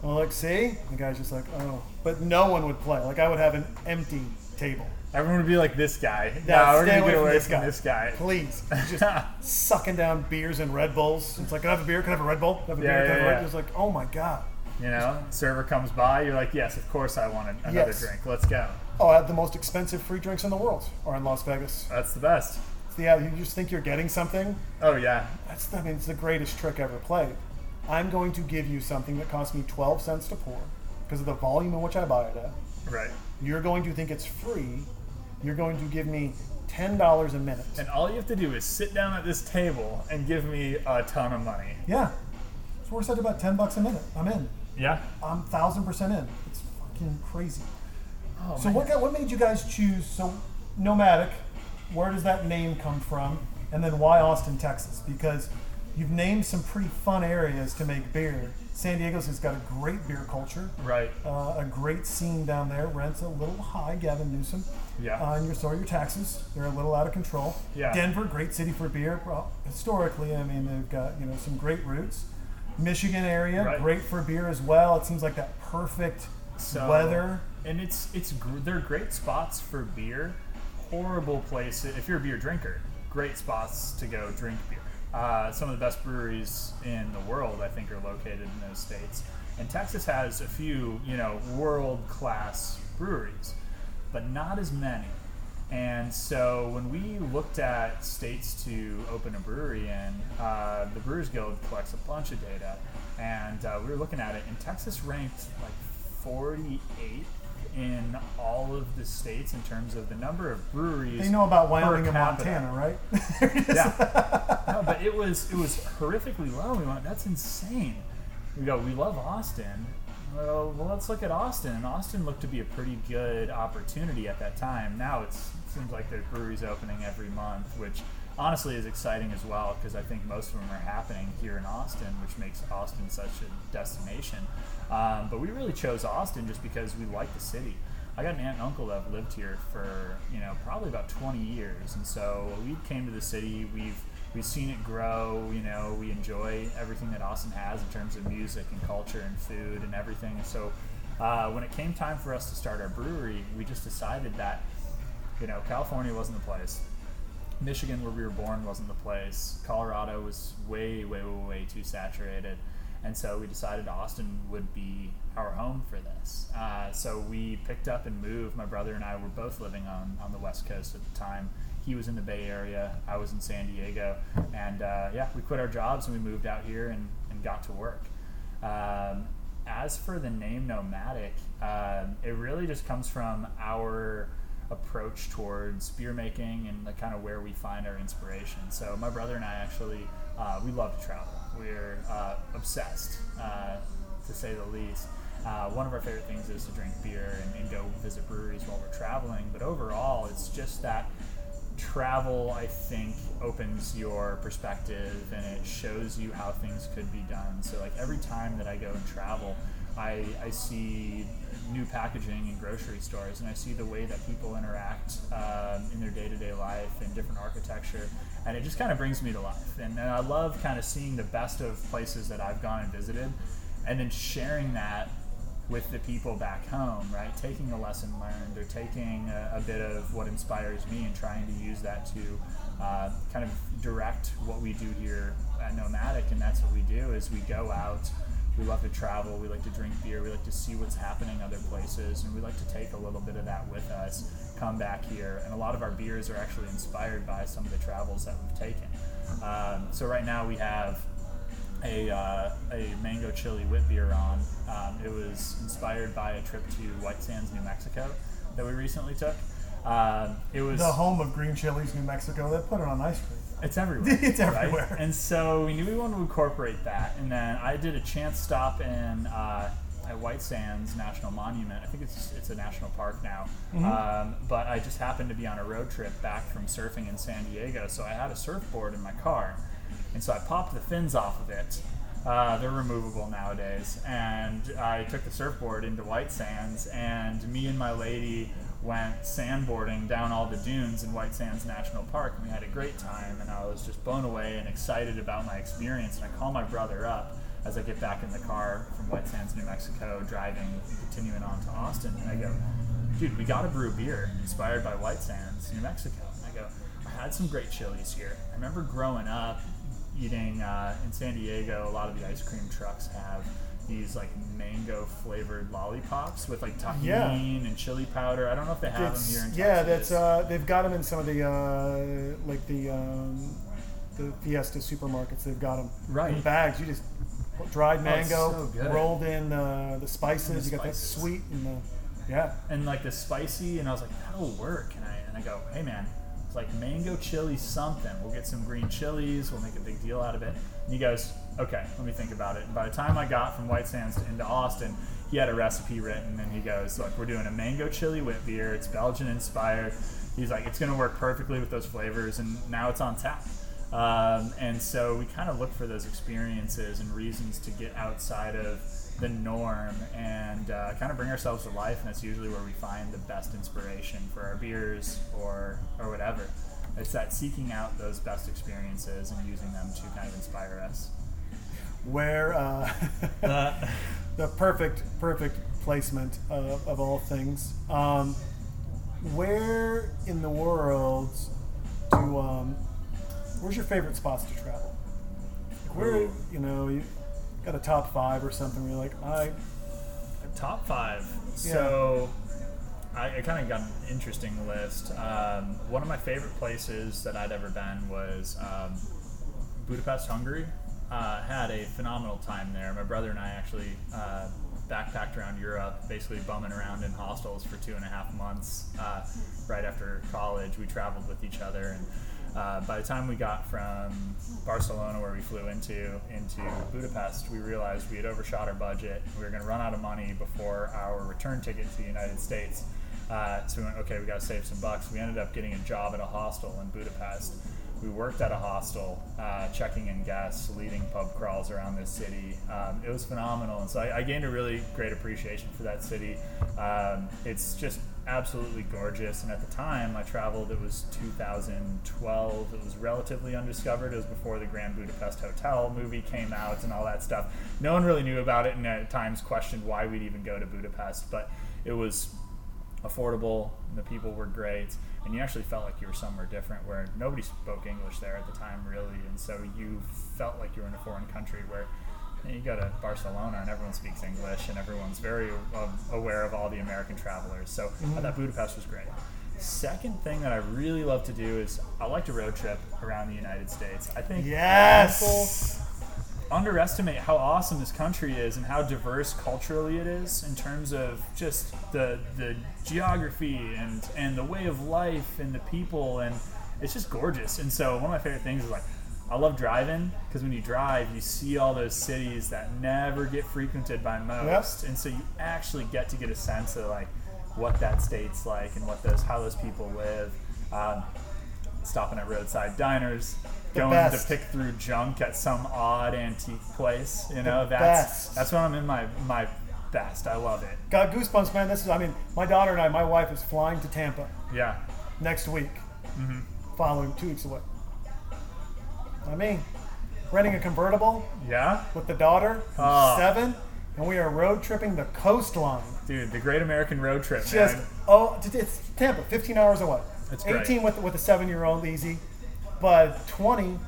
I'm like, "See?" The guy's just like, "Oh." But no one would play. Like I would have an empty table. Everyone would be like this guy. Yeah, no, we're gonna get away this from guy. this guy. Please. He's just sucking down beers and Red Bulls. It's like, can I have a beer? Can I have a Red Bull? Can I have a Yeah, beer? Can I have a yeah, Red yeah. It's like, oh my God. You know, server comes by, you're like, yes, of course I want another Yes. drink. Let's go. Oh, I have the most expensive free drinks in the world are in Las Vegas. That's the best. Yeah, you just think you're getting something. Oh yeah. That's, I mean, it's the greatest trick ever played. I'm going to give you something that costs me 12 cents to pour because of the volume in which I buy it at. Right. You're going to think it's free. You're going to give me $10 a minute. And all you have to do is sit down at this table and give me a ton of money. Yeah. So we're set about 10 bucks a minute. I'm in. Yeah. I'm thousand percent in. It's fucking crazy. Oh, So what got, what made you guys choose so nomadic? Where does that name come from? And then why Austin, Texas? Because you've named some pretty fun areas to make beer. San Diego's has got a great beer culture, Right. uh, a great scene down there. Rent's a little high, Gavin Newsom. Yeah. Uh, and your, so your taxes. They're a little out of control. Yeah. Denver, great city for beer. Well, historically, I mean, they've got you know some great roots. Michigan area, Right. great for beer as well. It seems like that perfect So, weather. And it's it's gr- they're great spots for beer. Horrible place if you're a beer drinker. Great spots to go drink beer. Uh, some of the best breweries in the world, I think, are located in those states. And Texas has a few, you know, world class breweries, but not as many And so when we looked at states to open a brewery in, uh, the Brewers Guild collects a bunch of data, and uh, we were looking at it, and Texas ranked like 48 in all of the states in terms of the number of breweries. They know about Wyoming and. Montana, right? Yeah. no, but it was it was horrifically low. We went, that's insane. We go, we love Austin. Well, well, let's look at Austin. And Austin looked to be a pretty good opportunity at that time. Now it seems like there's breweries opening every month, which honestly is exciting as well because I think most of them are happening here in Austin, which makes Austin such a destination. Um, but we really chose Austin just because we like the city. I got an aunt and uncle that have lived here for you know probably about 20 years, and so we came to the city. We've we've seen it grow. You know, we enjoy everything that Austin has in terms of music and culture and food and everything. And so uh, when it came time for us to start our brewery, we just decided that you know California wasn't the place. Michigan, where we were born, wasn't the place. Colorado was way, way, way, way too saturated. And so we decided Austin would be our home for this. Uh, so we picked up and moved. My brother and I were both living on, on the West Coast at the time. He was in the Bay Area, I was in San Diego. And uh, yeah, we quit our jobs and we moved out here and, and got to work. Um, as for the name Nomadic, um, it really just comes from our approach towards beer making and the kind of where we find our inspiration. So my brother and I actually uh, we love to travel. We're uh, obsessed, uh, to say the least. Uh, one of our favorite things is to drink beer and, and go visit breweries while we're traveling. But overall, it's just that travel i think opens your perspective and it shows you how things could be done so like every time that i go and travel i, I see new packaging in grocery stores and i see the way that people interact um, in their day-to-day life and different architecture and it just kind of brings me to life and, and i love kind of seeing the best of places that i've gone and visited and then sharing that with the people back home, right? Taking a lesson learned or taking a, a bit of what inspires me and trying to use that to uh, kind of direct what we do here at Nomadic. And that's what we do is we go out. We love to travel. We like to drink beer. We like to see what's happening other places, and we like to take a little bit of that with us. Come back here, and a lot of our beers are actually inspired by some of the travels that we've taken. Um, so right now we have a, uh, a mango chili wit beer on. Um, it was inspired by a trip to White Sands, New Mexico, that we recently took. Um, it was the home of green chilies, New Mexico. They put it on ice cream. it's everywhere. It's right? everywhere. And so we knew we wanted to incorporate that. And then I did a chance stop in uh, at White Sands National Monument. I think it's it's a national park now. Mm-hmm. Um, but I just happened to be on a road trip back from surfing in San Diego, so I had a surfboard in my car, and so I popped the fins off of it. Uh, they're removable nowadays, and I took the surfboard into White Sands, and me and my lady went sandboarding down all the dunes in White Sands National Park, and we had a great time. And I was just blown away and excited about my experience. And I call my brother up as I get back in the car from White Sands, New Mexico, driving, continuing on to Austin, and I go, "Dude, we got to brew beer inspired by White Sands, New Mexico." And I go, "I had some great chilies here. I remember growing up." eating uh, in San Diego, a lot of the ice cream trucks have these like mango flavored lollipops with like Tajín Yeah. and chili powder. I don't know if they have them here in Texas. yeah, that's uh, they've got them in some of the uh, like the um, the Fiesta supermarkets. They've got them Right. in bags. You just dried Oh, mango, so rolled in uh, the spices. The you got that sweet and the yeah. and like the spicy, and I was like, that'll work. And I and I go, hey man, it's like mango chili something. We'll get some green chilies. We'll make a big deal out of it. And he goes, okay, let me think about it. And by the time I got from White Sands into Austin, he had a recipe written, and he goes, look, we're doing a mango chili wit beer. It's Belgian inspired. He's like, it's gonna work perfectly with those flavors, and now it's on tap. Um, and so we kind of look for those experiences and reasons to get outside of the norm and uh, kind of bring ourselves to life. And that's usually where we find the best inspiration for our beers or or whatever. It's that seeking out those best experiences and using them to kind of inspire us. Where uh, the perfect perfect placement of, of all things. Um, where in the world do um, where's your favorite spots to travel? Where Ooh. you know you got a top five or something where you're like I Top five. So I, I kind of got an interesting list. Um, one of my favorite places that I'd ever been was um, Budapest, Hungary. Uh, had a phenomenal time there. My brother and I actually uh, backpacked around Europe, basically bumming around in hostels for two and a half months. Uh, right after college, we traveled with each other, and uh, by the time we got from Barcelona, where we flew into, into Budapest, we realized we had overshot our budget. We were going to run out of money before our return ticket to the United States. Uh, so we went, okay, we got to save some bucks. We ended up getting a job at a hostel in Budapest. We worked at a hostel, uh, checking in guests, leading pub crawls around this city. Um, it was phenomenal, and so I, I, gained a really great appreciation for that city. Um, it's just absolutely gorgeous, and at the time I traveled, it was 2012. It was relatively undiscovered. It was before the Grand Budapest Hotel movie came out and all that stuff. No one really knew about it, and at times questioned why we'd even go to Budapest, but it was affordable, and the people were great and you actually felt like you were somewhere different where nobody spoke English there at the time, really, and so you felt like you were in a foreign country where you, go to Barcelona and everyone speaks English and everyone's very um, aware of all the American travelers. So mm-hmm. I thought Budapest was great. Second thing that I really love to do is I like to road trip around the United States. I think yes. people underestimate how awesome this country is and how diverse culturally it is in terms of just the the geography and and the way of life and the people and it's just gorgeous. And so one of my favorite things is like I love driving because when you drive, you see all those cities that never get frequented by most, yep. and so you actually get to get a sense of like what that state's like and what those how those people live. Um, stopping at roadside diners, the going best. to pick through junk at some odd antique place. You know, the that's best. that's when I'm in my my best. I love it. Got goosebumps, man. This is, I mean, my daughter and I, my wife is flying to Tampa Yeah. next week, hmm following two weeks away. I mean, renting a convertible Yeah. with the daughter, Oh. seven, and we are road tripping the coastline. Dude, the Great American Road Trip, Just man. oh, it's- Tampa, 15 hours away. That's great. 18 with with a seven-year-old easy, but 20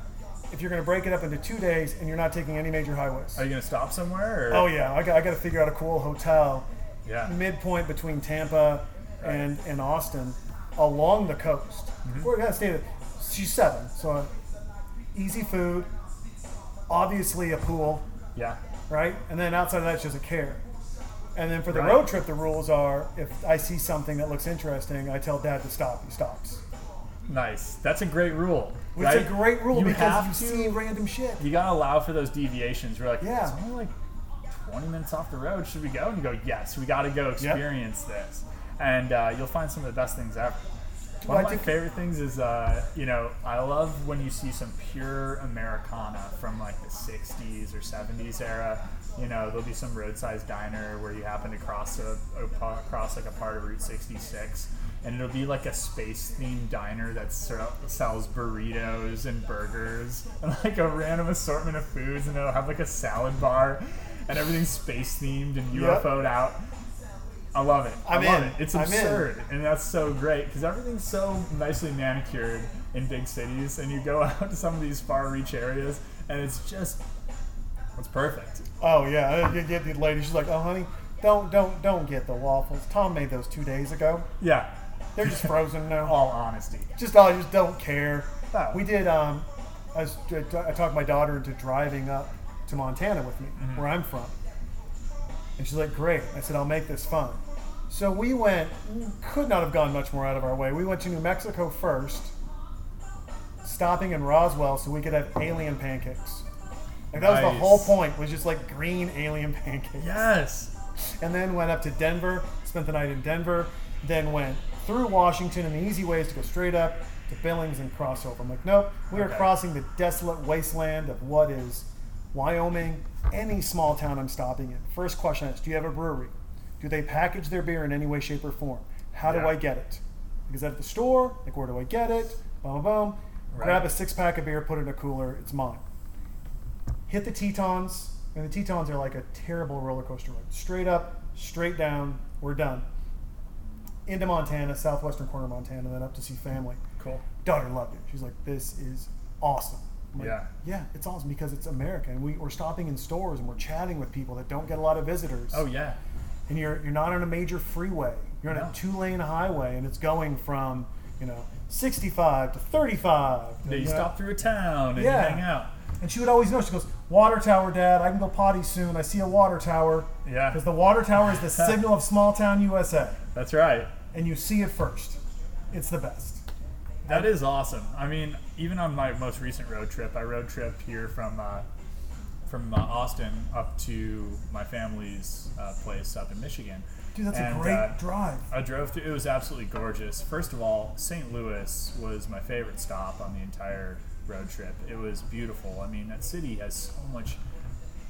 if you're going to break it up into two days and you're not taking any major highways. Are you gonna stop somewhere? Or? Oh yeah, I got, I got to figure out a cool hotel Yeah. midpoint between Tampa and, and Austin along the coast. Mm-hmm. We're gonna stay there. She's seven, so easy food, obviously a pool, Yeah. right? And then outside of that, she doesn't care. And then for the Right. road trip, the rules are if I see something that looks interesting, I tell Dad to stop. He stops. Nice. That's a great rule. Which right? is a great rule You because have you to- see random shit. You gotta allow for those deviations. We're like, Yeah. it's only like 20 minutes off the road. Should we go? And you go, yes, we gotta go experience this. And uh, you'll find some of the best things ever. One of my favorite things is, uh, you know, I love when you see some pure Americana from like the 60s or 70s era. You know, there'll be some roadside diner where you happen to cross a, a pa- cross like a part of Route 66, and it'll be like a space themed diner that sells burritos and burgers and like a random assortment of foods, and it'll have like a salad bar, and everything's space themed and Yep. UFO'd out. I love it. I I'm love in. it. It's absurd, and that's so great because everything's so nicely manicured in big cities, and you go out to some of these far-reach areas, and it's just it's perfect. Oh yeah, you get the lady. She's like, "Oh honey, don't don't don't get the waffles. Tom made those two days ago. Yeah. They're just frozen now. All honesty. Just I just don't care." Oh. We did. Um, I, was, I talked my daughter into driving up to Montana with me, Mm-hmm. where I'm from, and she's like, "Great." I said, "I'll make this fun." So we went. Could not have gone much more out of our way. We went to New Mexico first, stopping in Roswell so we could have alien pancakes. Like that was the Nice. whole point. Was just like green alien pancakes Yes. and then went up to Denver, spent the night in Denver, then went through Washington, and the easy way is to go straight up to Billings and cross over. I'm like, nope, we are Okay. crossing the desolate wasteland of what is Wyoming, any small town I'm stopping in. First question is, do you have a brewery? Do they package their beer in any way, shape, or form? How do I get it? Because at the store, like, where do I get it? Boom, boom, boom. Right. Grab a six pack of beer, put it in a cooler, it's mine hit the Tetons, and the Tetons are like a terrible roller coaster ride. Straight up, straight down, we're done. Into Montana, southwestern corner of Montana, then up to see family. Cool. Daughter loved it. She's like, this is awesome. Like, Yeah. Yeah, it's awesome because it's America, and we, we're stopping in stores and we're chatting with people that don't get a lot of visitors. Oh yeah. And you're you're not on a major freeway. You're on No. a two lane highway and it's going from, you know, 65 to 35. They you know. stop through a town and Yeah. you hang out. And she would always know. She goes, "Water tower, Dad. I can go potty soon. I see a water tower." Yeah. Because the water tower is the signal of small town USA, That's right. and you see it first. It's the best. That is awesome. I mean, even on my most recent road trip, I road tripped here from uh, from uh, Austin up to my family's uh, place up in Michigan. Dude, that's And, a great uh, drive. I drove through. It was absolutely gorgeous. First of all, St. Louis was my favorite stop on the entire road trip. It was beautiful. I mean, that city has so much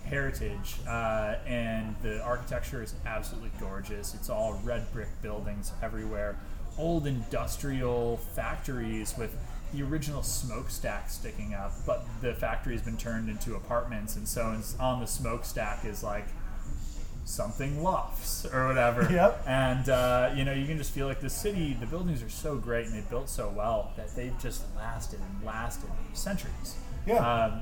heritage, uh, and the architecture is absolutely gorgeous. It's all red brick buildings everywhere, old industrial factories with the original smokestack sticking up, but the factory has been turned into apartments, and so on the smokestack is like something lofts or whatever. Yep. And uh, you know, you can just feel like the city, the buildings are so great and they built so well that they've just lasted and lasted centuries. Yeah. Um,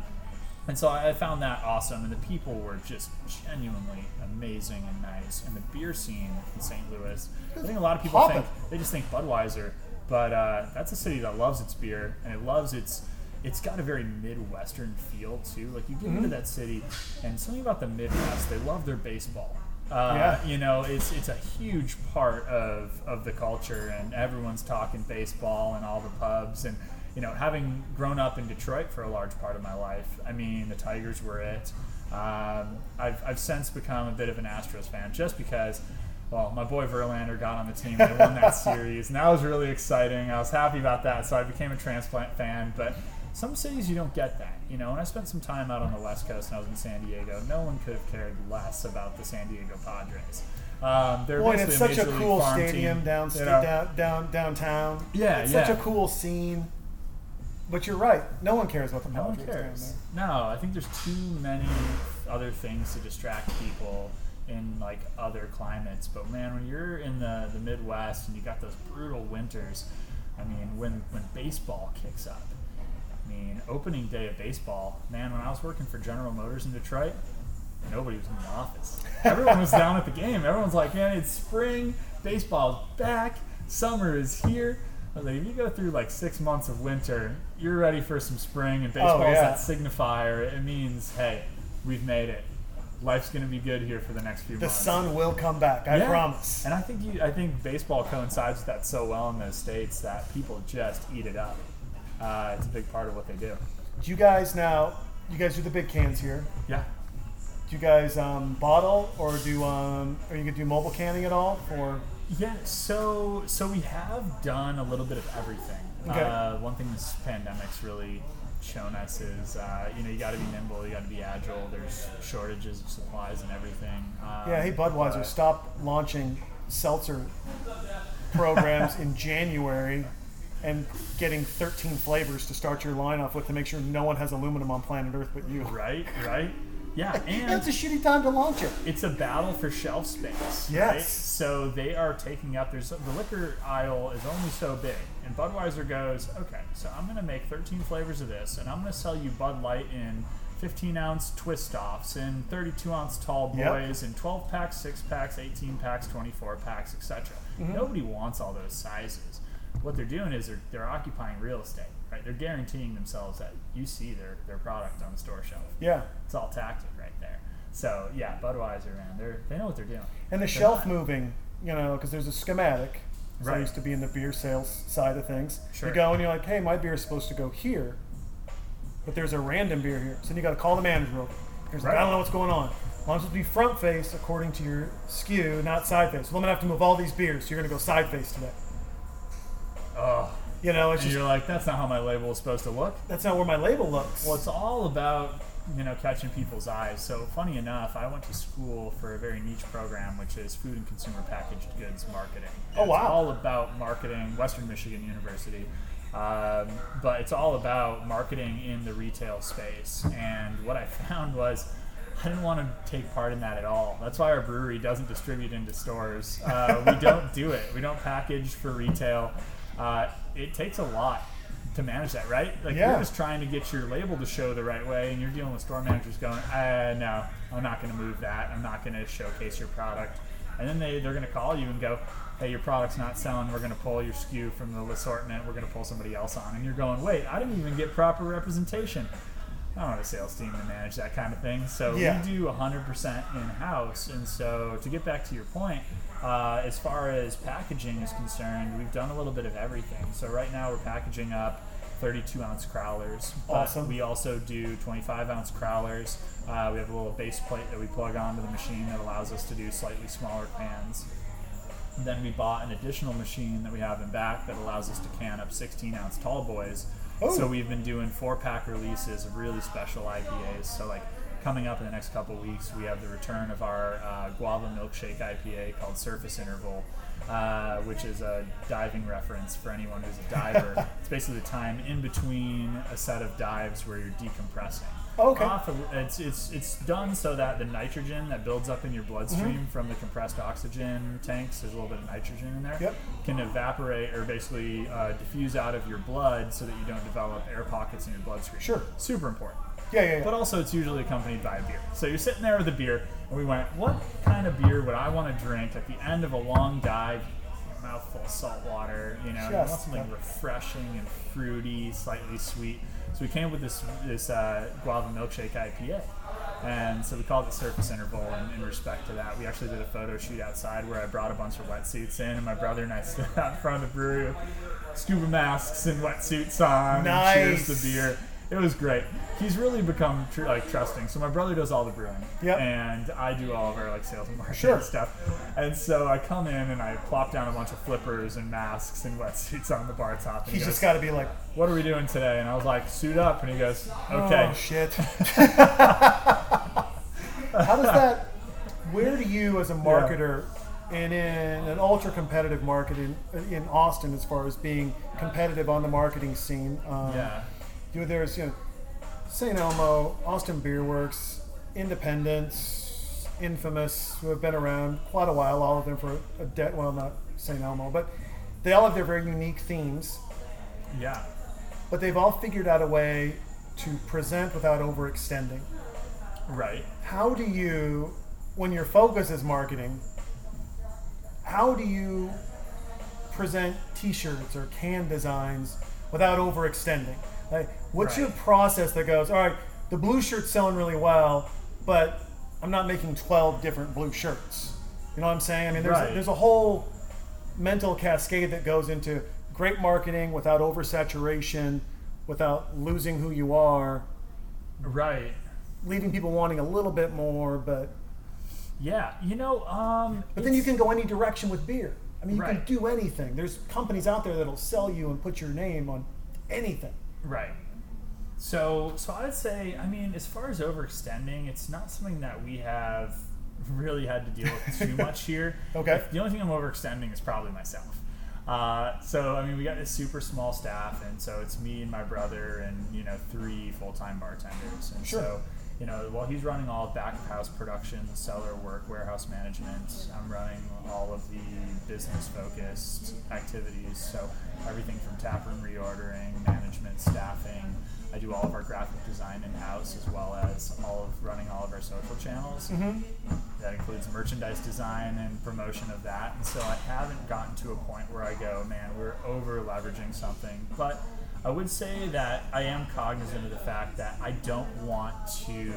and so I found that awesome, and the people were just genuinely amazing and nice. And the beer scene in St. Louis, I think a lot of people Poppin'. think they just think Budweiser, but uh, that's a city that loves its beer and it loves its. It's got a very midwestern feel too. Like you get Mm-hmm. into that city, and something about the Midwest, they love their baseball. Uh, Yeah. You know, it's it's a huge part of, of the culture, and everyone's talking baseball and all the pubs. And you know, having grown up in Detroit for a large part of my life, I mean, the Tigers were it. Um, I've, I've since become a bit of an Astros fan just because, well, my boy Verlander got on the team. They won that series, and that was really exciting. I was happy about that, so I became a transplant fan. But some cities you don't get that, you know. And I spent some time out on the West Coast, and I was in San Diego. No one could have cared less about the San Diego Padres. Um, they're Boy, it's such a cool stadium team, down, you know. down, down downtown. Yeah, it's such a cool scene. But you're right. No one cares about the No one Padres cares. No, I think there's too many other things to distract people in like other climates. But man, when you're in the, the Midwest and you got those brutal winters, I mean, when when baseball kicks up, I mean, opening day of baseball, man, when I was working for General Motors in Detroit, nobody was in the office. Everyone was down at the game. Everyone's like, man, it's spring, baseball's back, summer is here. I was like, if you go through like six months of winter, you're ready for some spring, and oh, baseball's yeah. that signifier. It means, hey, we've made it. Life's gonna be good here for the next few The months. The sun will come back. I Yeah. promise. And I think you, I think baseball coincides with that so well in those states that people just eat it up. Uh, it's a big part of what they do. Do you guys now? You guys do the big cans here. Yeah. Do you guys um, bottle or do um, are you gonna do mobile canning at all? Or Yeah, so so we have done a little bit of everything. Okay. Uh, one thing this pandemic's really shown us is uh, you know you got to be nimble, you got to be agile. There's shortages of supplies and everything. Um, yeah, hey Budweiser, but- stop launching seltzer programs in January and getting 13 flavors to start your line off with to make sure no one has aluminum on planet Earth but you. Right, right. Yeah, and it's a shitty time to launch it. it's a battle for shelf space. Yes. Right? So they are taking up. There's the liquor aisle is only so big, and Budweiser goes, okay, so I'm going to make 13 flavors of this, and I'm going to sell you Bud Light in 15 ounce twist offs and 32 ounce tall Yep. boys and 12 packs, 6 packs, 18 packs, 24 packs, etc. Mm-hmm. Nobody wants all those sizes. What they're doing is they're, they're occupying real estate, right? They're guaranteeing themselves that you see their, their product on the store shelf. Yeah. It's all tactic right there. So yeah, Budweiser, man, they're they know what they're doing. And the They're shelf not- moving, you know, because there's a schematic. So I used to be in the beer sales side of things. Sure. You go and you're like, hey, my beer is supposed to go here, but there's a random beer here. So then you got to call the manager. real quick. Right. I don't know what's going on. Well, I'm supposed to be front face according to your SKU, not side face. Well, I'm gonna have to move all these beers. So you're gonna go side face today. Oh, You know, it's and just you're like, that's not how my label is supposed to look. that's not where my label looks. Well, it's all about you know catching people's eyes. So funny enough, I went to school for a very niche program, which is food and consumer packaged goods marketing. Oh, It's wow. all about marketing. Western Michigan University. Um, but it's all about marketing in the retail space. And what I found was I didn't want to take part in that at all. That's why our brewery doesn't distribute into stores. Uh, we don't do it. We don't package for retail. Uh, it takes a lot to manage that, right? Like Yeah. you're just trying to get your label to show the right way, and you're dealing with store managers going, uh, "No, I'm not going to move that. I'm not going to showcase your product." And then they, they're going to call you and go, hey, your product's not selling. We're going to pull your SKU from the assortment. We're going to pull somebody else on. And you're going, wait, I didn't even get proper representation. I don't have a sales team to manage that kind of thing. So Yeah. we do 100% in house. And so to get back to your point, uh, as far as packaging is concerned, we've done a little bit of everything. So right now we're packaging up 32 ounce crowlers. But Awesome. We also do 25 ounce crowlers. Uh, we have a little base plate that we plug onto the machine that allows us to do slightly smaller cans. And then we bought an additional machine that we have in back that allows us to can up 16 ounce tall boys. Oh. So we've been doing four pack releases of really special IPAs. So like coming up in the next couple weeks, we have the return of our uh, guava milkshake IPA called Surface Interval, uh, which is a diving reference for anyone who's a diver. it's basically the time in between a set of dives where you're decompressing. Okay. Off of, it's, it's, it's done so that the nitrogen that builds up in your bloodstream Mm-hmm. from the compressed oxygen tanks, there's a little bit of nitrogen in there, Yep. can evaporate or basically uh, diffuse out of your blood so that you don't develop air pockets in your bloodstream. Sure. Super important. Yeah, yeah, yeah. But also, it's usually accompanied by a beer. So you're sitting there with a beer, and we went, what kind of beer would I want to drink at the end of a long dive? Mouthful of salt water, you know, you want something refreshing and fruity, slightly sweet. So we came up with this this uh, guava milkshake IPA, and so we called it Surface Interval. And in respect to that, we actually did a photo shoot outside where I brought a bunch of wetsuits in, and my brother and I stood out in front of the brewery, with scuba masks and wetsuits on, and cheers Nice. to beer. It was great. He's really become tr- like trusting. So my brother does all the brewing, Yep. and I do all of our like sales and marketing Sure. stuff. And so I come in and I plop down a bunch of flippers and masks and wetsuits on the bar top. And he He's goes, just got to be like, "What are we doing today?" And I was like, "Suit up." And he goes, "Okay." oh shit. How does that? Where do you, as a marketer, and in an ultra competitive market in, in Austin, as far as being competitive on the marketing scene, um, yeah. You know, there's you know, St. Elmo, Austin Beer Works, Independence, Infamous, who have been around quite a while. All of them for a de- well, not St. Elmo, but they all have their very unique themes. Yeah. But they've all figured out a way to present without overextending. Right. How do you, when your focus is marketing, how do you present T-shirts or can designs without overextending? Like, what's Right. your process that goes? All right, the blue shirt's selling really well, but I'm not making 12 different blue shirts. You know what I'm saying? I mean, there's Right. a, there's a whole mental cascade that goes into great marketing without oversaturation, without losing who you are, Right. leaving people wanting a little bit more, but Yeah. You know. Um. But then you can go any direction with beer. I mean, you Right. can do anything. There's companies out there that'll sell you and put your name on anything. Right. So, so I'd say, I mean, as far as overextending, it's not something that we have really had to deal with too much here. Okay. The only thing I'm overextending is probably myself. Uh, so, I mean, we got this super small staff, and so it's me and my brother, and you know, three full-time bartenders. And Sure. so, you know, while he's running all of back of house production, cellar work, warehouse management, I'm running all of the business focused activities. So everything from taproom reordering, management, staffing. I do all of our graphic design in house as well as all of running all of our social channels. Mm-hmm. That includes merchandise design and promotion of that. And so I haven't gotten to a point where I go, man, we're over leveraging something. But I would say that I am cognizant of the fact that I don't want to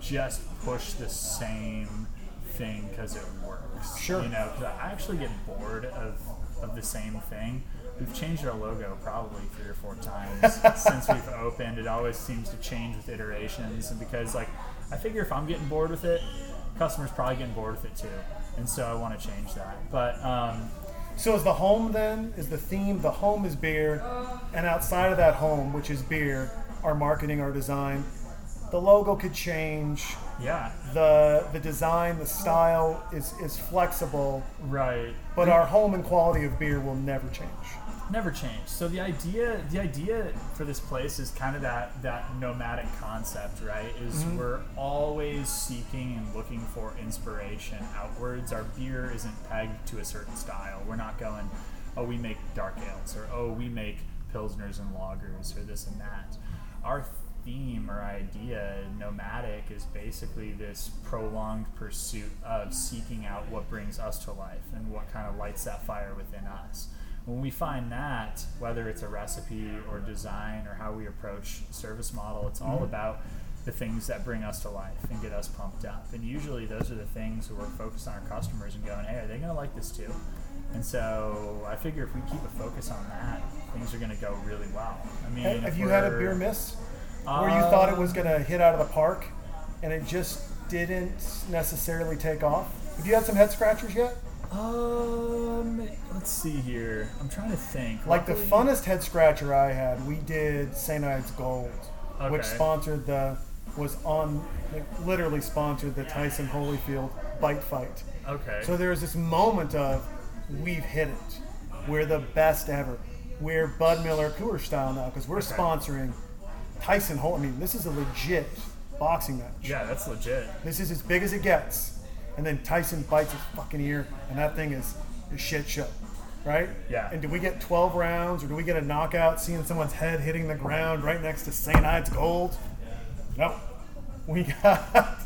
just push the same thing because it works. Sure. You know, I actually get bored of, of the same thing. We've changed our logo probably three or four times since we've opened. It always seems to change with iterations, and because like I figure if I'm getting bored with it, customers probably getting bored with it too, and so I want to change that. But um, So is the home then? Is the theme the home is beer, and outside of that home, which is beer, our marketing, our design, the logo could change. yeah, The the design, the style is is flexible, right. but our home and quality of beer will never change. Never changed. So the idea, the idea for this place is kind of that that nomadic concept, right? Is mm-hmm. we're always seeking and looking for inspiration outwards. Our beer isn't pegged to a certain style. We're not going, oh, we make dark ales, or oh, we make pilsners and lagers, or this and that. Our theme or idea, nomadic, is basically this prolonged pursuit of seeking out what brings us to life and what kind of lights that fire within us. When we find that, whether it's a recipe or design or how we approach service model, it's all mm-hmm. about the things that bring us to life and get us pumped up. And usually those are the things where we're focused on our customers and going, hey, are they going to like this too? And so I figure if we keep a focus on that, things are going to go really well. I mean, Have if you had a beer miss where you uh, thought it was going to hit out of the park and it just didn't necessarily take off? Have you had some head scratchers yet? Um, let's see here. I'm trying to think. Like the Luckily- funnest head scratcher I had, we did St. Ides Gold, which Okay. sponsored the was on like, literally sponsored the Tyson Holyfield bite fight. Okay. So there was this moment of we've hit it. We're the best ever. We're Bud Miller Coors style now because we're Okay. sponsoring Tyson Hol. I mean, this is a legit boxing match. yeah, that's legit. This is as big as it gets. And then Tyson bites his fucking ear, and that thing is a shit show, right? Yeah. And do we get 12 rounds, or do we get a knockout seeing someone's head hitting the ground right next to St. Ides Gold? No. We got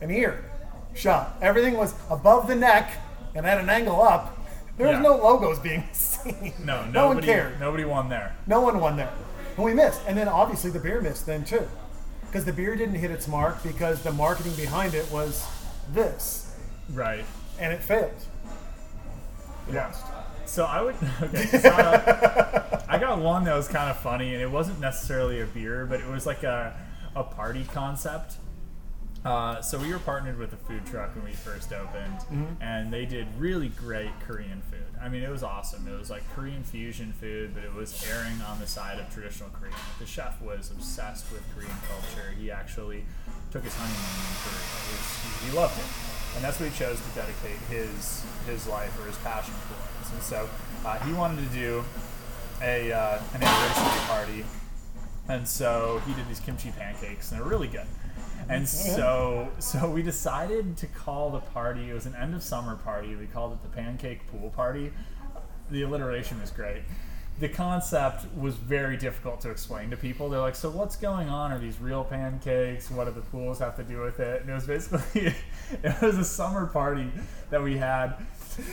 an ear shot. Everything was above the neck and at an angle up. There was Yeah. no logos being seen. No, no one cared. Nobody won there. No one won there. And we missed. And then obviously the beer missed then too. Because the beer didn't hit its mark because the marketing behind it was this. Right. And it failed. It Yeah. lost. So I would. Okay. So I, I got one that was kind of funny, and it wasn't necessarily a beer, but it was like a, a party concept. Uh, so we were partnered with a food truck when we first opened, Mm-hmm. and they did really great Korean food. I mean, it was awesome. It was like Korean fusion food, but it was airing on the side of traditional Korean. The chef was obsessed with Korean culture. He actually took his honeymoon in Korea. It was, he, he loved it, and that's what he chose to dedicate his his life or his passion towards. And so uh, he wanted to do a uh, an anniversary party and so he did these kimchi pancakes, and they're really good. And so, so we decided to call the party. It was an end of summer party. We called it the pancake pool party. The alliteration was great. The concept was very difficult to explain to people. They're like, "So what's going on? Are these real pancakes? What do the pools have to do with it?" And it was basically, it was a summer party that we had.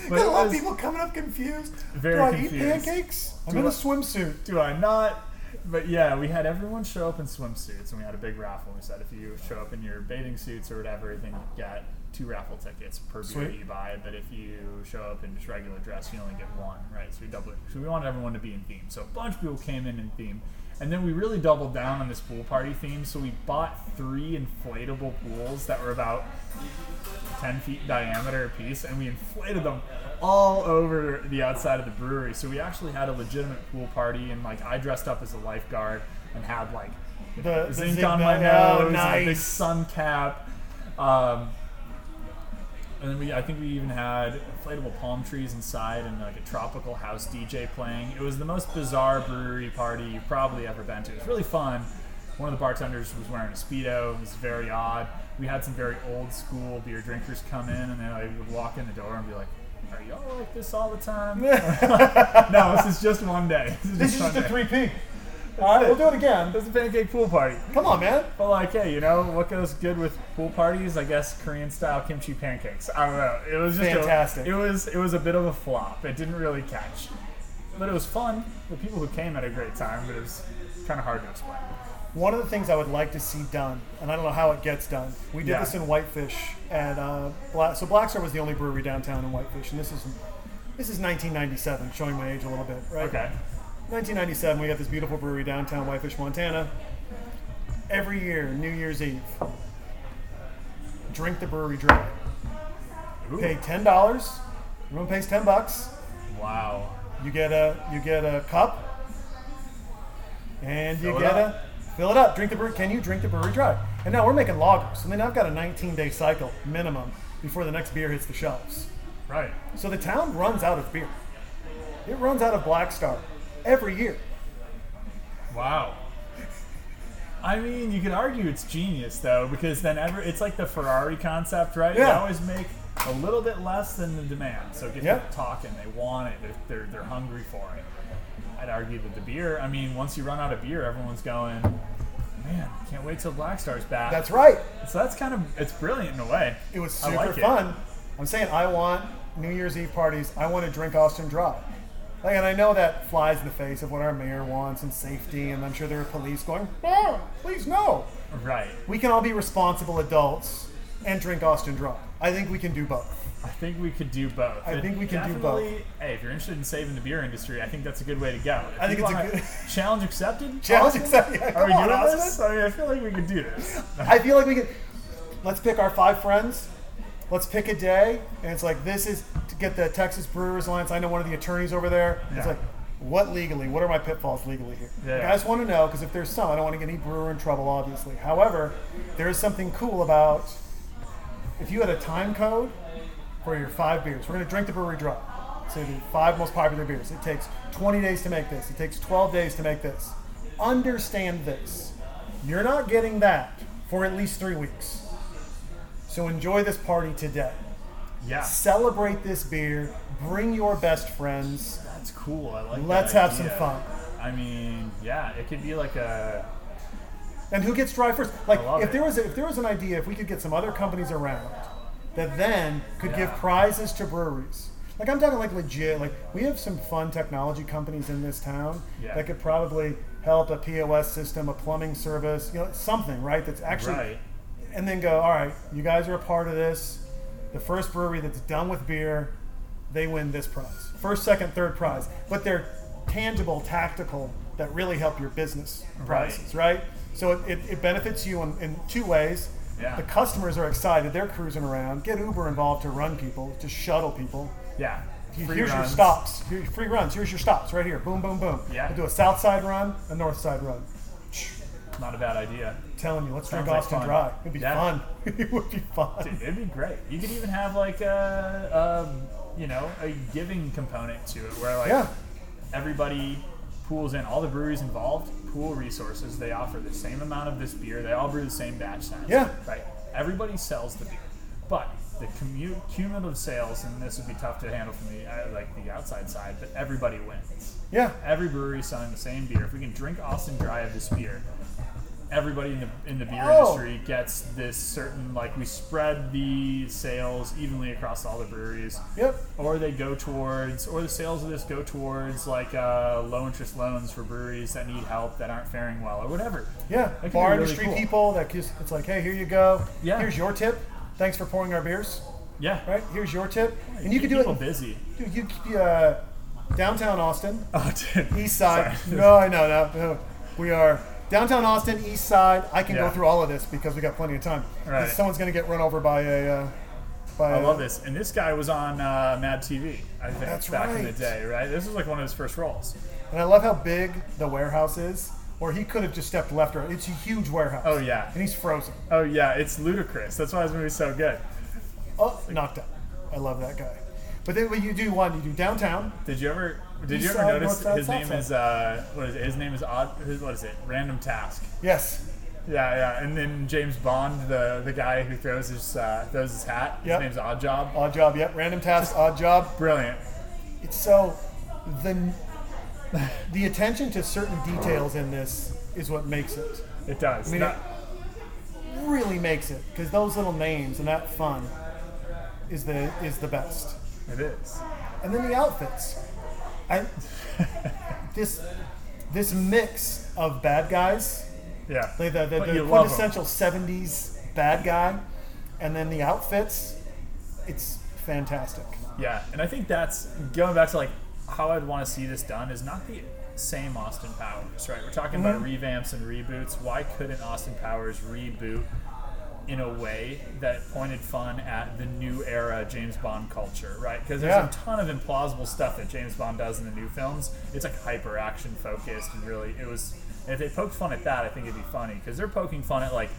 But Got a lot of people coming up confused. Very Do I confused. eat pancakes? I'm Do in a I- swimsuit. do I not? But yeah, we had everyone show up in swimsuits, and we had a big raffle. We said if you show up in your bathing suits or whatever, then you get two raffle tickets per beer Sweet. that you buy. But if you show up in just regular dress, you only get one, right? So we doubled. So we wanted everyone to be in theme. So a bunch of people came in in theme. And then we really doubled down on this pool party theme. So we bought three inflatable pools that were about 10 feet diameter a piece, and we inflated them all over the outside of the brewery. So we actually had a legitimate pool party, and like I dressed up as a lifeguard and had like The, the zinc on my oh, nose, and a big sun cap. Um, and then we, I think we even had inflatable palm trees inside and like a tropical house DJ playing. It was the most bizarre brewery party you've probably ever been to. It was really fun. One of the bartenders was wearing a speedo. It was very odd. We had some very old school beer drinkers come in, and they like, would walk in the door and be like, "Are y'all like this all the time?" no, this is just one day. This is one just a 3P. All right, we'll do it again. It's a pancake pool party. Come on, man. But like, hey, you know what goes good with pool parties? I guess Korean style kimchi pancakes. I don't know. It was just a- Fantastic. it was it was a bit of a flop. It didn't really catch, but it was fun. The people who came had a great time, but it was kind of hard to explain. One of the things I would like to see done, and I don't know how it gets done. We did Yeah. this in Whitefish at uh, Black. So Black Star was the only brewery downtown in Whitefish, and this is this is 1997, showing my age a little bit, right? Okay. 1997, we got this beautiful brewery downtown Whitefish, Montana. Every year, New Year's Eve, drink the brewery dry. Ooh. Pay ten dollars. Everyone pays ten bucks. Wow. You get a you get a cup, and you Fill get a fill it up. Drink the brewery. Can you drink the brewery dry? And now we're making lagers. I mean, I've got a 19 day cycle minimum before the next beer hits the shelves. Right. So the town runs out of beer. It runs out of Black Star every year. Wow. I mean, you could argue it's genius though, because then ever it's like the Ferrari concept, right? They always make a little bit less than the demand, so it gets Yeah. people talking. They want it. They're, they're they're hungry for it. I'd argue that the beer. I mean, once you run out of beer, everyone's going. Man, can't wait till Black Star's back. That's right. so that's kind of it's brilliant in a way. It was super like it. fun. I'm saying I want New Year's Eve parties. I want to drink Austin Dry. Like, and I know that flies in the face of what our mayor wants and safety, and I'm sure there are police going, "No, please no." Right. We can all be responsible adults and drink Austin Dry. I think we can do both. I think we could do both. I think we can do both. Hey, if you're interested in saving the beer industry, I think that's a good way to go. If I think it's a good- challenge accepted. Challenge Austin? accepted. Yeah, Are we on, doing Austin. this? I mean, I feel like we could do this. I feel like we could. Let's pick our five friends. Let's pick a day, and it's like this is to get the Texas Brewers Alliance. I know one of the attorneys over there. It's like, what legally? What are my pitfalls legally here? Yeah. Like, I just want to know because if there's some, I don't want to get any brewer in trouble, obviously. However, there is something cool about if you had a time code for your five beers. We're going to drink the brewery dry. So the five most popular beers. It takes 20 days to make this. It takes 12 days to make this. Understand this. You're not getting that for at least three weeks. So enjoy this party today. Yeah, Celebrate this beer. Bring your best friends. that's cool. I like. Let's have some fun. I mean, yeah, it could be like a And who gets dry first? Like if it. there was a, if there was an idea, if we could get some other companies around that then could give prizes to breweries. Like I'm talking like legit. Like we have some fun technology companies in this town Yeah. that could probably help a POS system, a plumbing service, you know, something right that's actually right. And then go, all right, you guys are a part of this. The first brewery that's done with beer, they win this prize. First, second, third prize. But they're tangible, tactical, that really help your business Right. prizes, right? So it, it, it benefits you in, in two ways. Yeah. The customers are excited. They're cruising around. Get Uber involved to run people, to shuttle people. Yeah. Here's Free your stops. Here, free runs. Here's your stops right here. Boom, boom, boom. Yeah. We'll do a south side run, a north side run. Not a bad idea. Telling you, let's drink Sounds like Austin fun. Dry. It'd be Yeah. fun. it would be fun. Dude, it'd be great. You could even have like a, you know, a giving component to it where like Yeah. everybody pools in, all the breweries involved pool resources. They offer the same amount of this beer. They all brew the same batch size. Yeah. Right. Everybody sells the beer, but the commu- cumulative sales, and this would be tough to handle from the uh, like the outside side, but everybody wins. Yeah. Every brewery is selling the same beer. If we can drink Austin Dry of this beer, everybody in the in the beer Oh. industry gets this certain like we spread the sales evenly across all the breweries. Yep. Or they go towards, or the sales of this go towards like uh, low interest loans for breweries that need help that aren't faring well, or whatever. Yeah. Bar really industry cool. people that just it's like, hey, here you go. Yeah. Here's your tip. Thanks for pouring our beers. Yeah, Right. Here's your tip. And you can do people it. busy. Dude, you could uh, downtown Austin, Oh, dude. east side. Sorry. no, I know, no, no. We are downtown Austin, east side. I can go through all of this because we got plenty of time. Right. Someone's gonna get run over by a. Uh, by I a- love this. And this guy was on uh, Mad TV, I think, That's back in the day, right? This was like one of his first roles. And I love how big the warehouse is. Or he could have just stepped left or right. It's a huge warehouse. Oh, yeah. And he's frozen. Oh, yeah, it's ludicrous. That's why this movie's so good. Oh, knocked out. I love that guy. But then when you do one, you do downtown. Did you ever? Did you ever notice his name is uh, what is it? His name is odd. His, what is it? Random Task. Yes. Yeah, yeah. And then James Bond, the the guy who throws his uh, throws his hat. His Yep. name's Odd Job. Odd job. Yep. Random task. Odd job. Brilliant. It's so the the attention to certain details in this is what makes it. It does. I mean, Not- it really makes it because those little names and that fun is the is the best. it is. And then the outfits. I this this mix of bad guys Yeah. Like the, the, the you love 'em. quintessential 70s bad guy, and then the outfits, it's fantastic. Yeah, and I think that's going back to like how I'd want to see this done is not the same Austin Powers, right? We're talking about Mm-hmm. revamps and reboots. Why couldn't Austin Powers reboot in a way that pointed fun at the new era James Bond culture, right? Because there's Yeah. a ton of implausible stuff that James Bond does in the new films. It's like hyper action focused and really it was. If they poked fun at that, I think it'd be funny because they're poking fun at like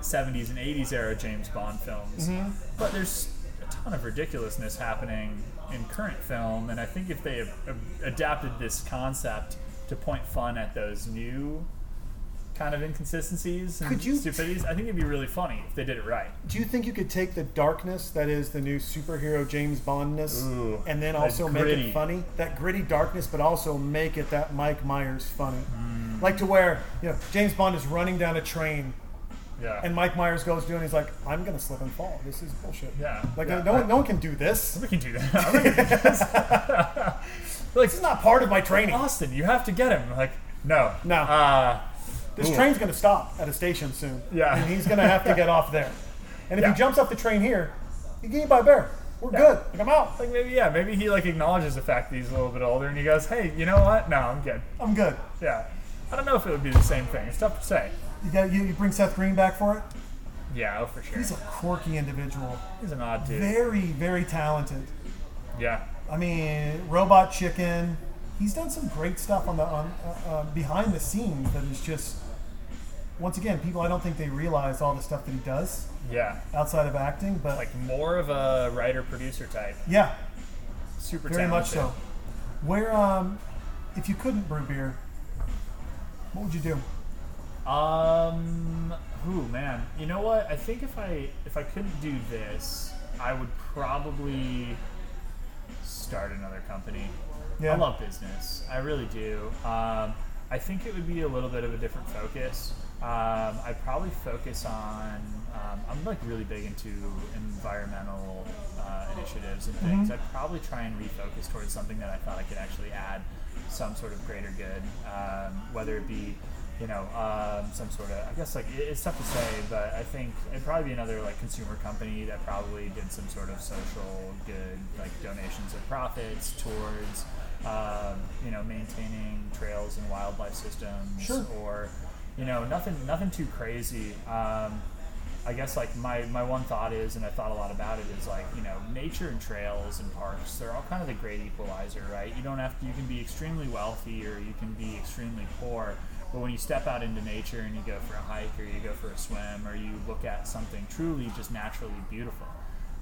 70s and 80s era James Bond films. Mm-hmm. But there's a ton of ridiculousness happening in current film, and I think if they have have adapted this concept to point fun at those new kind of inconsistencies and Could you- stupidities, I think it'd be really funny if they did it right. Do you think you could take the darkness that is the new superhero James Bondness Ooh, and then that also make gritty. it funny? That gritty darkness, but also make it that Mike Myers funny. Mm. like to where you know James Bond is running down a train Yeah. and Mike Myers goes doing. He's like, I'm gonna slip and fall. This is bullshit. Yeah, Like yeah. no one, no one can do this. we can do that. We can do this. This is not part of my training. Austin, you have to get him. Like, no. No. Uh, This Ooh. train's gonna stop at a station soon. Yeah. and he's gonna have to get off there. And if Yeah. he jumps off the train here, he get eaten by a bear. We're Yeah. good. Like I'm out. like maybe yeah, maybe he like acknowledges the fact that he's a little bit older, and he goes, "Hey, you know what? No, I'm good." I'm good. Yeah. I don't know if it would be the same thing. It's tough to say. You got you, you bring Seth Green back for it. Yeah, oh for sure. He's a quirky individual. He's an odd dude. Very, very talented. Yeah. I mean, Robot Chicken. He's done some great stuff on the on uh, uh, behind the scenes that is just. Once again, people I don't think they realize all the stuff that he does Yeah. outside of acting, but Like more of a writer producer type. yeah, Super very much so. Where um, if you couldn't brew beer, what would you do? Um, who man? You know what? I think if I if I couldn't do this, I would probably start another company. Yeah. I love business. I really do. Um, I think it would be a little bit of a different focus. Um, I'd probably focus on. Um, I'm like really big into environmental uh, initiatives and things. I'd probably try and refocus towards something that I thought I could actually add some sort of greater good, um, whether it be you know, um, some sort of, I guess like it- it's tough to say, but I think it'd probably be another like consumer company that probably did some sort of social good, like donations or profits towards, um, you know, maintaining trails and wildlife systems, Sure. or, you know, nothing, nothing too crazy. Um, I guess like my, my one thought is, and I thought a lot about it, is like you know nature and trails and parks. They're all kind of the great equalizer, right? You don't have to. You can be extremely wealthy or you can be extremely poor. But when you step out into nature and you go for a hike or you go for a swim or you look at something truly just naturally beautiful,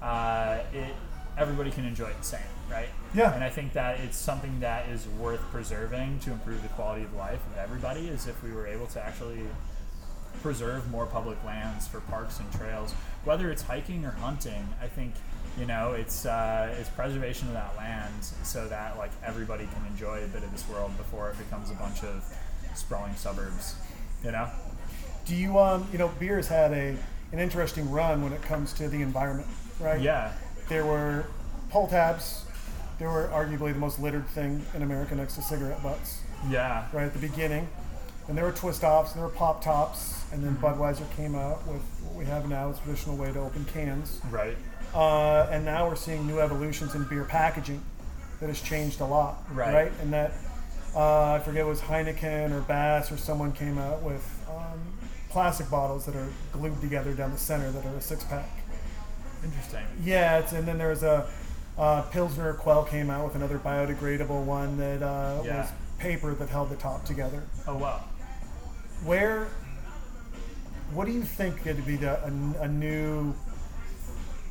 uh, it everybody can enjoy it the same, right? Yeah. And I think that it's something that is worth preserving to improve the quality of life of everybody. Is if we were able to actually preserve more public lands for parks and trails, whether it's hiking or hunting. I think you know it's uh, it's preservation of that land so that like everybody can enjoy a bit of this world before it becomes a bunch of sprawling suburbs. You know? Do you um, you know, beer has had a an interesting run when it comes to the environment, right? Yeah. There were pull tabs. They were arguably the most littered thing in America next to cigarette butts, Yeah. right at the beginning. And there were twist offs, and there were pop tops, and then Budweiser came out with what we have now, the traditional way to open cans. Right. Uh, and now we're seeing new evolutions in beer packaging that has changed a lot, Right. And that uh, I forget it was Heineken or Bass or someone came out with um, plastic bottles that are glued together down the center that are a six pack. Interesting. Yeah, it's, and then there was a uh, Pilsner Urquell came out with another biodegradable one that uh, Yeah. was paper that held the top together. Oh wow. Where, what do you think could be the, a, a new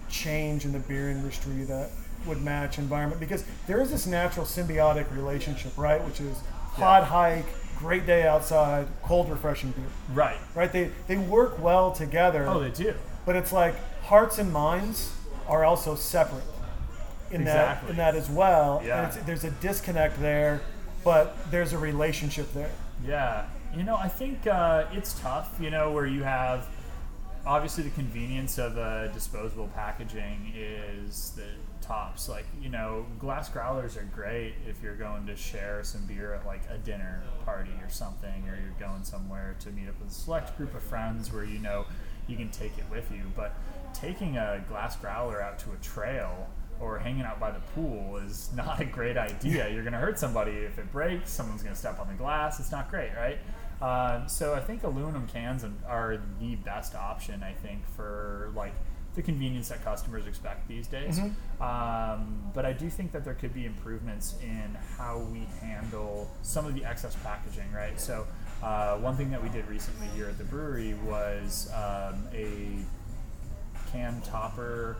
change in the beer industry that would match environment? Because there is this natural symbiotic relationship, right? Which is hot hike, great day outside, cold refreshing beer, Right. right? They they work well together. Oh, they do. but it's like hearts and minds are also separate in Exactly. that in that as well. Yeah. There's a disconnect there, but there's a relationship there. Yeah, you know, I think uh, it's tough. You know, where you have obviously the convenience of uh, disposable packaging is the tops. Like, you know, glass growlers are great if you're going to share some beer at like a dinner party or something, or you're going somewhere to meet up with a select group of friends where you know you can take it with you. But taking a glass growler out to a trail or hanging out by the pool is not a great idea. You're going to hurt somebody if it breaks. Someone's going to step on the glass. It's not great, right? Um, so I think aluminum cans are the best option. I think for like the convenience that customers expect these days. Um, but I do think that there could be improvements in how we handle some of the excess packaging, right? So uh, one thing that we did recently here at the brewery was um, a can topper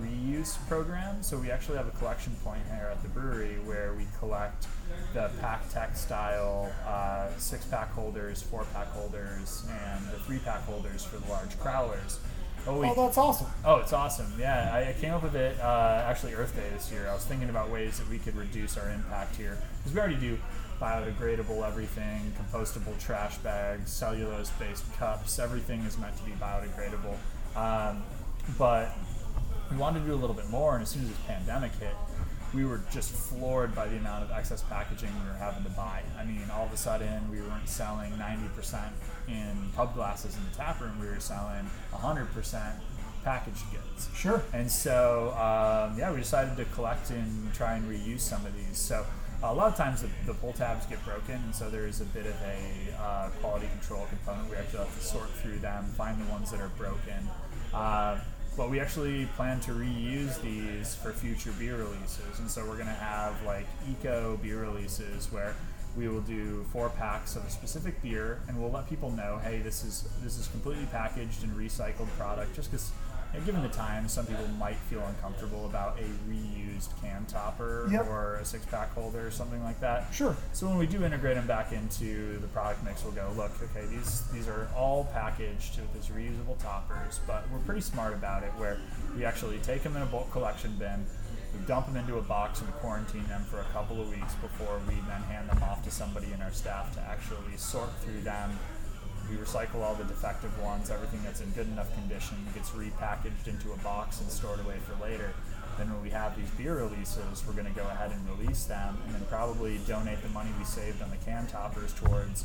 reuse program. So we actually have a collection point here at the brewery where we collect the PakTech style uh, six pack holders, four pack holders, and the three pack holders for the large crowlers. Oh, we, Oh, that's awesome. Oh, it's awesome. Yeah, I, I came up with it uh, actually Earth Day this year. I was thinking about ways that we could reduce our impact here because we already do biodegradable everything, compostable trash bags, cellulose-based cups. Everything is meant to be biodegradable. Um, but we wanted to do a little bit more, and as soon as this pandemic hit, we were just floored by the amount of excess packaging we were having to buy. I mean, all of a sudden, we weren't selling 90% in pub glasses in the tap room. We were selling 100% packaged goods. Sure. And so, um, yeah, we decided to collect and try and reuse some of these. So, a lot of times the, the pull tabs get broken, and so there is a bit of a uh, quality control component. We actually have to sort through them, find the ones that are broken. Uh, but we actually plan to reuse these for future beer releases, and so we're going to have like eco beer releases where we will do four packs of a specific beer, and we'll let people know, hey, this is this is completely packaged and recycled product, just because. Given the time, some people might feel uncomfortable about a reused can topper Yep. or a six pack holder or something like that. Sure. So when we do integrate them back into the product mix, we'll go look. Okay, these these are all packaged with these reusable toppers, but we're pretty smart about it. Where we actually take them in a bulk collection bin, we dump them into a box and quarantine them for a couple of weeks before we then hand them off to somebody in our staff to actually sort through them. We recycle all the defective ones. Everything that's in good enough condition gets repackaged into a box and stored away for later. Then when we have these beer releases, we're going to go ahead and release them, and then probably donate the money we saved on the can toppers towards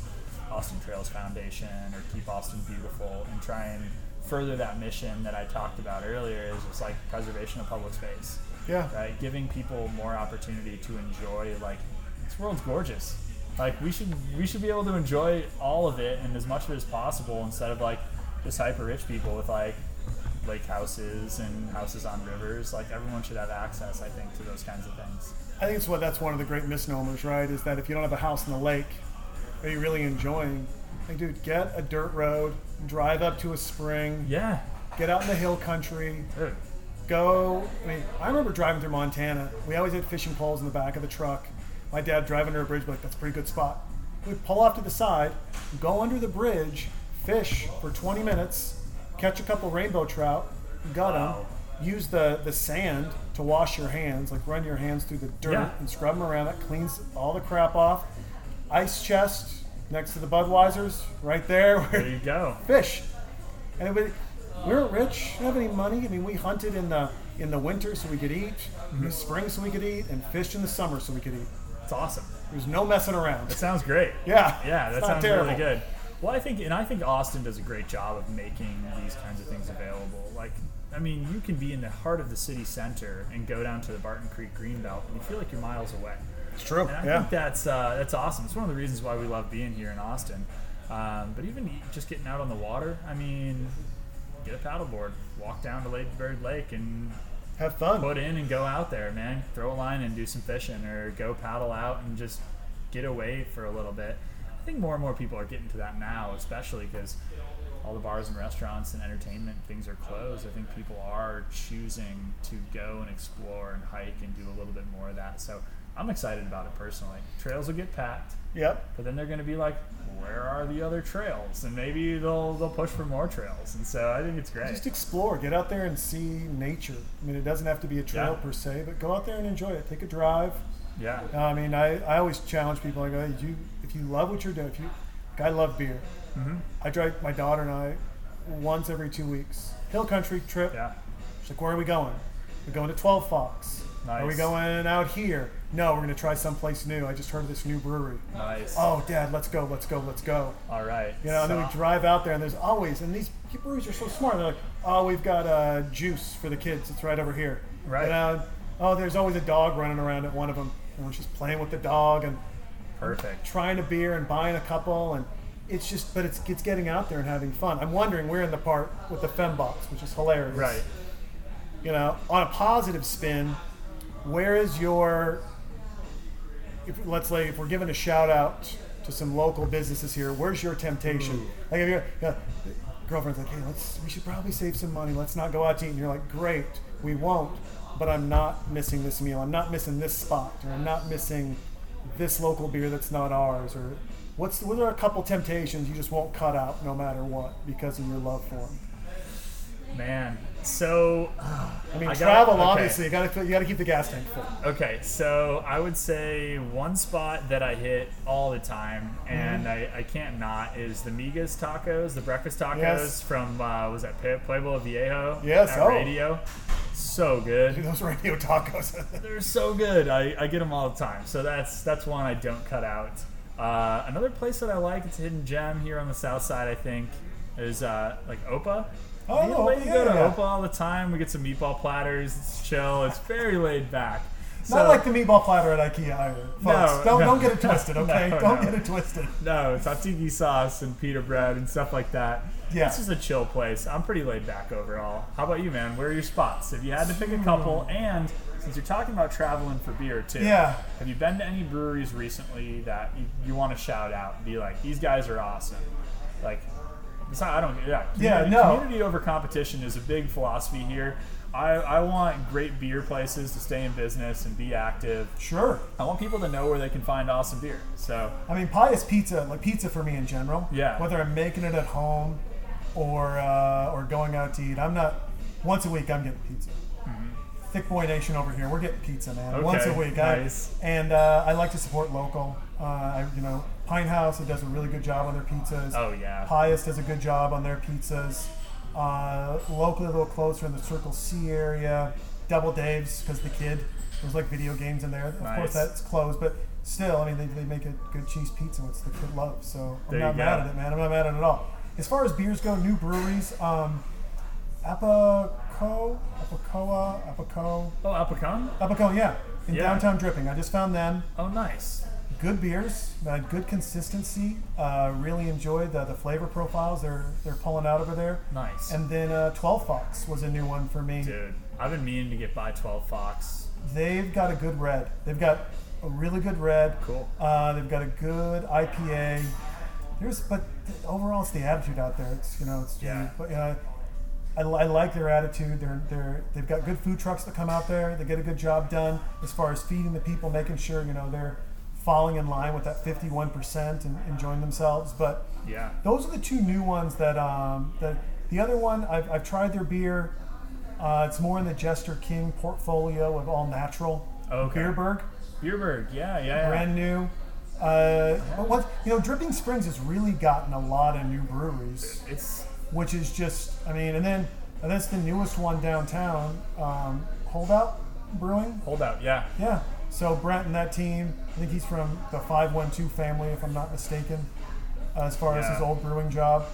Austin Trails Foundation or Keep Austin Beautiful, and try and further that mission that I talked about earlier. Is just like preservation of public space, Yeah. right? Giving people more opportunity to enjoy. Like this world's gorgeous. Like we should we should be able to enjoy all of it and as much of it as possible instead of like just hyper rich people with like lake houses and houses on rivers. Like everyone should have access, I think, to those kinds of things. I think it's what that's one of the great misnomers, right? Is that if you don't have a house in the lake, are you really enjoying? Like, dude, get a dirt road, drive up to a spring, Yeah. get out in the hill country, Dude. go. I mean, I remember driving through Montana. We always had fishing poles in the back of the truck. My dad drive under a bridge, like, that's a pretty good spot. We'd pull off to the side, go under the bridge, fish for 20 minutes, catch a couple rainbow trout, gut them, use the, the sand to wash your hands, like run your hands through the dirt Yeah. and scrub them around. It cleans all the crap off. Ice chest next to the Budweisers, right there. There you go. fish. And it would, we weren't rich, didn't have any money. I mean, we hunted in the in the winter so we could eat, mm-hmm. in the spring so we could eat, and fished in the summer so we could eat. It's awesome. There's no messing around. That sounds great. Yeah, Yeah, that sounds terrible. really good. Well, I think, and I think Austin does a great job of making these kinds of things available. Like, I mean, you can be in the heart of the city center and go down to the Barton Creek Greenbelt, and you feel like you're miles away. It's true. And I Yeah. think that's uh, that's awesome. It's one of the reasons why we love being here in Austin. Um, but even just getting out on the water, I mean, get a paddleboard, walk down to Lady Bird Lake, and Have fun. put in and go out there, man. Throw a line and do some fishing, or go paddle out and just get away for a little bit. I think more and more people are getting to that now, especially because all the bars and restaurants and entertainment things are closed. I think people are choosing to go and explore and hike and do a little bit more of that. So I'm excited about it personally. Trails will get packed, Yep. but then they're going to be like, where are the other trails? And maybe they'll they'll push for more trails. And so I think it's great. Just explore. Get out there and see nature. I mean, it doesn't have to be a trail Yeah. per se, but go out there and enjoy it. Take a drive. yeah. Uh, I mean, I, I always challenge people. I go, hey, you if you love what you're doing, if you, like, I love beer. Mm-hmm. I drive my daughter and I once every two weeks. Hill country trip. Yeah. She's like, where are we going? We're going to 12 Fox. Are we going out here? No, we're going to try someplace new. I just heard of this new brewery. Nice. Oh, Dad, let's go, let's go, let's go. All right. You know, and then we drive out there, and there's always, and these breweries are so smart. They're like, oh, we've got uh, juice for the kids. It's right over here. Right. You know, oh, there's always a dog running around at one of them. And she's playing with the dog and Perfect. trying a beer and buying a couple, and it's just, but it's it's getting out there and having fun. I'm wondering, we're in the part with the fembots, which is hilarious. Right. You know, on a positive spin, where is your if let's say if we're giving a shout out to some local businesses here, where's your temptation? Hmm. Like if you're yeah, girlfriend's like, hey, let's we should probably save some money. Let's not go out to eat. And you're like, great, we won't. But I'm not missing this meal. I'm not missing this spot, or I'm not missing this local beer that's not ours. Or what's what are a couple temptations you just won't cut out no matter what because of your love for them? Man, so I mean, I travel okay. obviously. You got to you got to keep the gas tank full. Okay, so I would say one spot that I hit all the time, and Mm-hmm. I, I can't not, is the Migas tacos, the breakfast tacos Yes. from, uh, was that Pue- Pueblo Viejo? Yes, At oh. Radio. So good. Dude, those radio tacos. They're so good. I, I get them all the time. So that's that's one I don't cut out. Uh, another place that I like, it's a hidden gem here on the south side, I think, is uh, like Opa. Oh, Me and Lady yeah, go to yeah. Opa all the time. We get some meatball platters. It's chill. It's very laid back. Not like the meatball platter at IKEA either. Folks, No, don't no. don't get it twisted, okay? No, don't no. get it twisted. No, it's tzatziki sauce and pita bread and stuff like that. Yeah. This is a chill place. I'm pretty laid back overall. How about you, man? Where are your spots? If you had to pick a couple, hmm. and since you're talking about traveling for beer too, Yeah. have you been to any breweries recently that you, you want to shout out and be like, these guys are awesome? Like, it's not, I don't, yeah. Yeah, community- no. Community over competition is a big philosophy here. I, I want great beer places to stay in business and be active. Sure. I want people to know where they can find awesome beer. So, I mean, pie is pizza, like pizza for me in general. Yeah. Whether I'm making it at home or uh, or going out to eat, I'm not. Once a week, I'm getting pizza. Thick Boy Nation over here, we're getting pizza, man. Okay, Once a week. I- nice. and uh, I like to support local. Uh, I, you know, Pinthouse it does a really good job on their pizzas. oh yeah. Pius does a good job on their pizzas. Uh, locally, a little closer in the Circle C area, Double Dave's because the kid. There's like video games in there. Of Nice. course, that's closed, but still, I mean, they, they make a good cheese pizza, which the kid loves. So I'm There not mad at it, man. I'm not mad at it at all. As far as beers go, new breweries, um, Apico, Apicoa, Apico, Oh, Apicon? Apico, yeah, in Yeah. downtown Dripping. I just found them Oh, nice. Good beers, uh, good consistency. Uh, really enjoyed the, the flavor profiles they're they're pulling out over there. Nice. And then uh, 12 Fox was a new one for me. Dude, I've been meaning to get by 12 Fox. They've got a good red. They've got a really good red. Cool. Uh, they've got a good IPA. There's, but overall, it's the attitude out there. It's you know, it's Yeah. But uh, I, I like their attitude. They're they're they've got good food trucks that come out there. They get a good job done as far as feeding the people, making sure you know they're falling in line with that 51% and enjoying themselves. But Yeah. those are the two new ones that um, that the other one I've, I've tried their beer. Uh, it's more in the Jester King portfolio of all natural. Okay. Beerburg, Beerburg, yeah, yeah. yeah. brand new. Uh, but what you know, Dripping Springs has really gotten a lot of new breweries, It's which is just I mean, and then and that's the newest one downtown, um, Holdout Brewing. holdout, yeah. Yeah. So Brent and that team, I think he's from the 512 family, if I'm not mistaken, uh, as far as his old brewing job.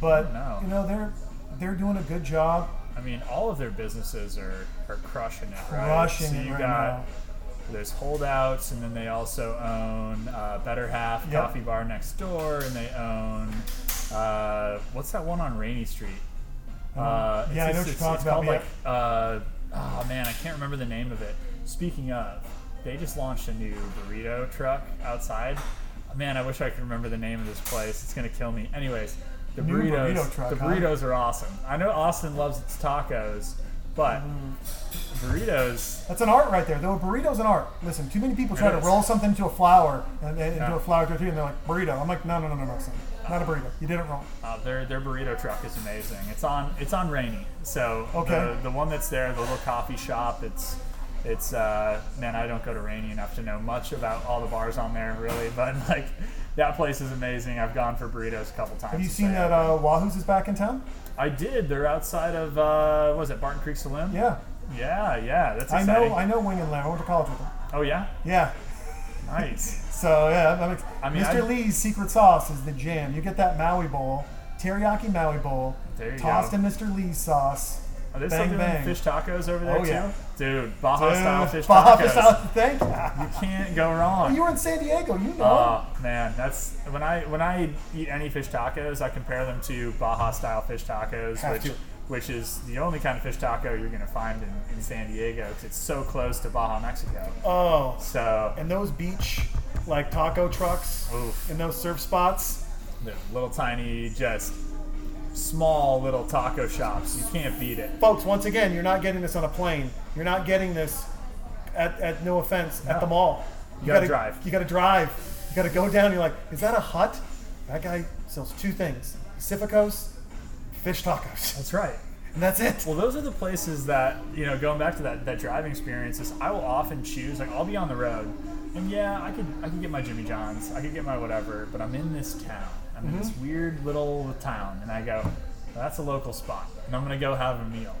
But No. you know, they're they're doing a good job. I mean, all of their businesses are, are crushing it, right? Crushing so you right got now. there's holdouts, and then they also own uh, Better Half Yep. Coffee Bar next door, and they own uh, what's that one on Rainey Street? Uh, yeah, I know what it's, you're talking about, called yeah. like uh, oh man, I can't remember the name of it. Speaking of, they just launched a new burrito truck outside. Man, I wish I could remember the name of this place. It's gonna kill me. Anyways, the New burritos, burrito truck, the huh? burritos are awesome. I know Austin loves its tacos, but Mm-hmm. burritos. That's an art right there. Though burrito's an art. Listen, too many people try to roll something into a flour and, and into a flour tortilla, and they're like burrito. I'm like, no, no, no, no, no, son. Not a burrito. You did it wrong. Uh, their their burrito truck is amazing. It's on it's on Rainey. So Okay. the, the one that's there, the little coffee shop. It's it's uh, man, I don't go to Rainey enough to know much about all the bars on there really, but like that place is amazing. I've gone for burritos a couple times. Have you seen that uh, Wahoo's is back in town? I did. They're outside of uh, what was it Barton Creek Saloon? Yeah. Yeah, yeah. That's I know. I know Wing and Lamb. I went to college with them. oh yeah, Yeah. nice. So yeah, I'm ex- I mean, Mr. I- Lee's secret sauce is the jam. You get that Maui bowl, teriyaki Maui bowl, tossed go. in Mr. Lee's sauce. Are they Bang, still doing bang. fish tacos over there Oh, too? yeah. Dude, Baja style fish Baja tacos. style- Thank you. You can't go wrong. You were in San Diego. You know. Oh man, that's when I when I eat any fish tacos, I compare them to Baja style fish tacos, Have which to. which is the only kind of fish taco you're gonna find in, in San Diego because it's so close to Baja, Mexico. oh. So And those beach like taco trucks Oof. and those surf spots. the little tiny, just small little taco shops, you can't beat it. Folks, once again, you're not getting this on a plane. You're not getting this at, at no offense, at the mall. You gotta drive. You gotta drive. You gotta go down. You're like, is that a hut? That guy sells two things: Pacificos, fish tacos. That's right. and that's it. Well, those are the places that you know. Going back to that that driving experience, is I will often choose like I'll be on the road, and yeah, I could I could get my Jimmy John's, I could get my whatever, but I'm in this town. I'm in this mm-hmm. weird little town, and I go, that's a local spot, and I'm gonna go have a meal.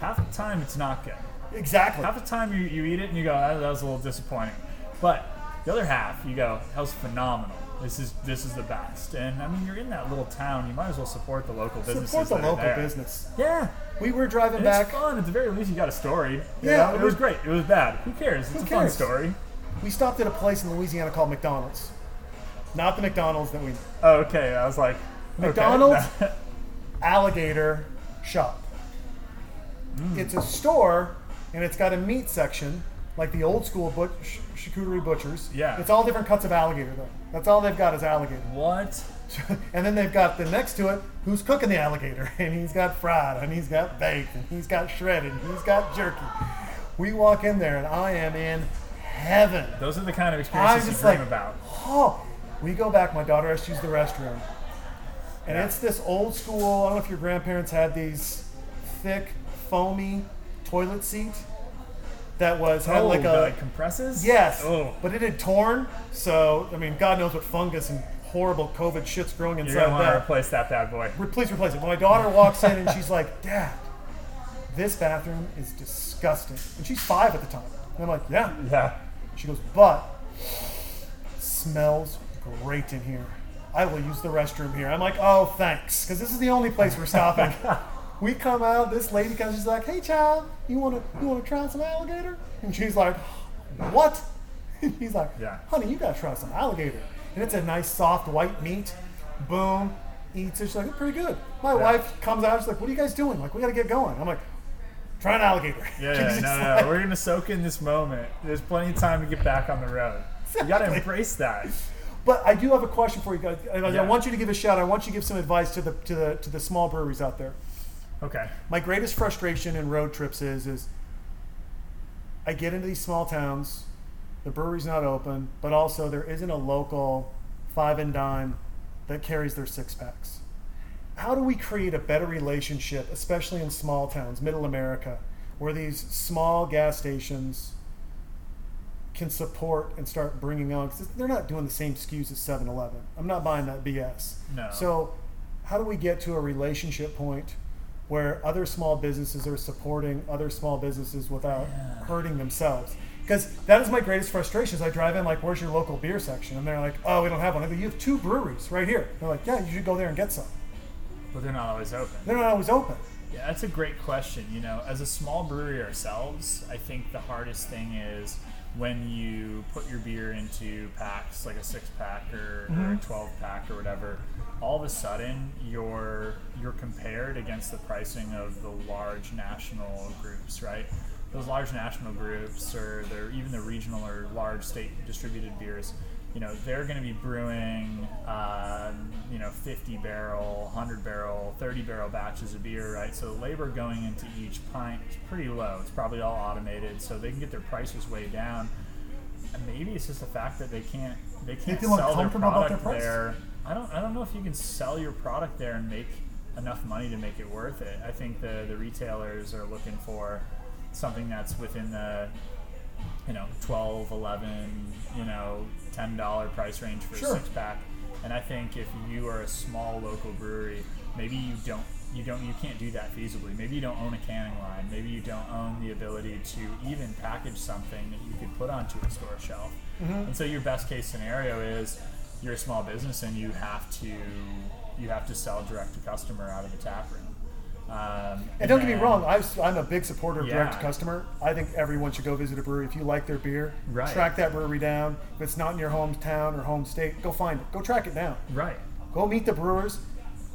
Half the time it's not good. Exactly. Half the time you, you eat it and you go, that, that was a little disappointing. But the other half, you go, that was phenomenal. This is this is the best. And I mean, you're in that little town. You might as well support the local businesses. Support the local business. Yeah, We were driving and back. it's fun. At the very least, you got a story. Yeah, know? it was great. It was bad. Who cares? It's Who a fun story. We stopped at a place in Louisiana called McDonald's. Not the McDonald's that we Oh, okay. I was like, okay. McDonald's? alligator shop. Mm. It's a store, and it's got a meat section, like the old school butch, charcuterie butchers. Yeah. It's all different cuts of alligator, though. That's all they've got is alligator. what? and then they've got the next to it, who's cooking the alligator, and he's got fried, and he's got baked, and he's got shredded, and he's got jerky. We walk in there, and I am in heaven. Those are the kind of I'm experiences you just dream like, about. oh, we go back. My daughter has to use the restroom, and it's this old school. I don't know if your grandparents had these thick, foamy toilet seat that was had oh, like a like compresses? yes, Oh. but it had torn. So I mean, God knows what fungus and horrible COVID shit's growing inside. You're gonna want to that. replace that bad boy. Re- Please replace it. When My daughter walks in and she's like, Dad, this bathroom is disgusting. And she's five at the time. And I'm like, Yeah. Yeah. She goes, but smells great in here. I will use the restroom here. I'm like, oh, thanks, because this is the only place we're stopping. we come out. This lady comes. She's like, hey, child, you want to you want to try some alligator? And she's like, what? And He's like, Yeah. honey, you gotta try some alligator. And it's a nice soft white meat. Boom, eats it. She's like, pretty good. My wife comes out. She's like, what are you guys doing? Like, we gotta get going. I'm like, try an alligator. Yeah, yeah, no, no, like- We're gonna soak in this moment. There's plenty of time to get back on the road. You gotta embrace that. But I do have a question for you guys. I, I want you to give a shout. I want you to give some advice to the to the to the small breweries out there. Okay. My greatest frustration in road trips is is I get into these small towns, the brewery's not open, but also there isn't a local five and dime that carries their six packs. How do we create a better relationship, especially in small towns, middle America, where these small gas stations can support and start bringing on? Because they're not doing the same SKUs as 7 Eleven. I'm not buying that BS. No. So, how do we get to a relationship point where other small businesses are supporting other small businesses without Yeah. hurting themselves? Because that is my greatest frustration. Is I drive in like, "Where's your local beer section?" And they're like, "Oh, we don't have one." I go, "You have two breweries right here." They're like, "Yeah, you should go there and get some." But they're not always open. They're not always open. Yeah, that's a great question. You know, as a small brewery ourselves, I think the hardest thing is when you put your beer into packs, like a six pack or, or a mm-hmm. twelve pack or whatever. All of a sudden, you're you're compared against the pricing of the large national groups, right? Those large national groups, or they're even the regional or large state distributed beers, you know, they're going to be brewing, um, you know, 50 barrel, 100 barrel, 30 barrel batches of beer, right? So the labor going into each pint is pretty low. It's probably all automated, so they can get their prices way down. And maybe it's just the fact that they can't they can't feel sell their product their there. I don't I don't know if you can sell your product there and make enough money to make it worth it. I think the the retailers are looking for something that's within the you know 12 11 you know 10 dollar price range for Sure. a six pack and i think if you are a small local brewery maybe you don't you don't you can't do that feasibly. Maybe you don't own a canning line. Maybe you don't own the ability to even package something that you could put onto a store shelf. Mm-hmm. And so your best case scenario is you're a small business and you have to you have to sell direct to customer out of the tap room um, And don't get me wrong, I I'm a big supporter of direct to customer. I think everyone should go visit a brewery. If you like their beer, Right. track that brewery down. If it's not in your hometown or home state, go find it. Go track it down. right Go meet the brewers.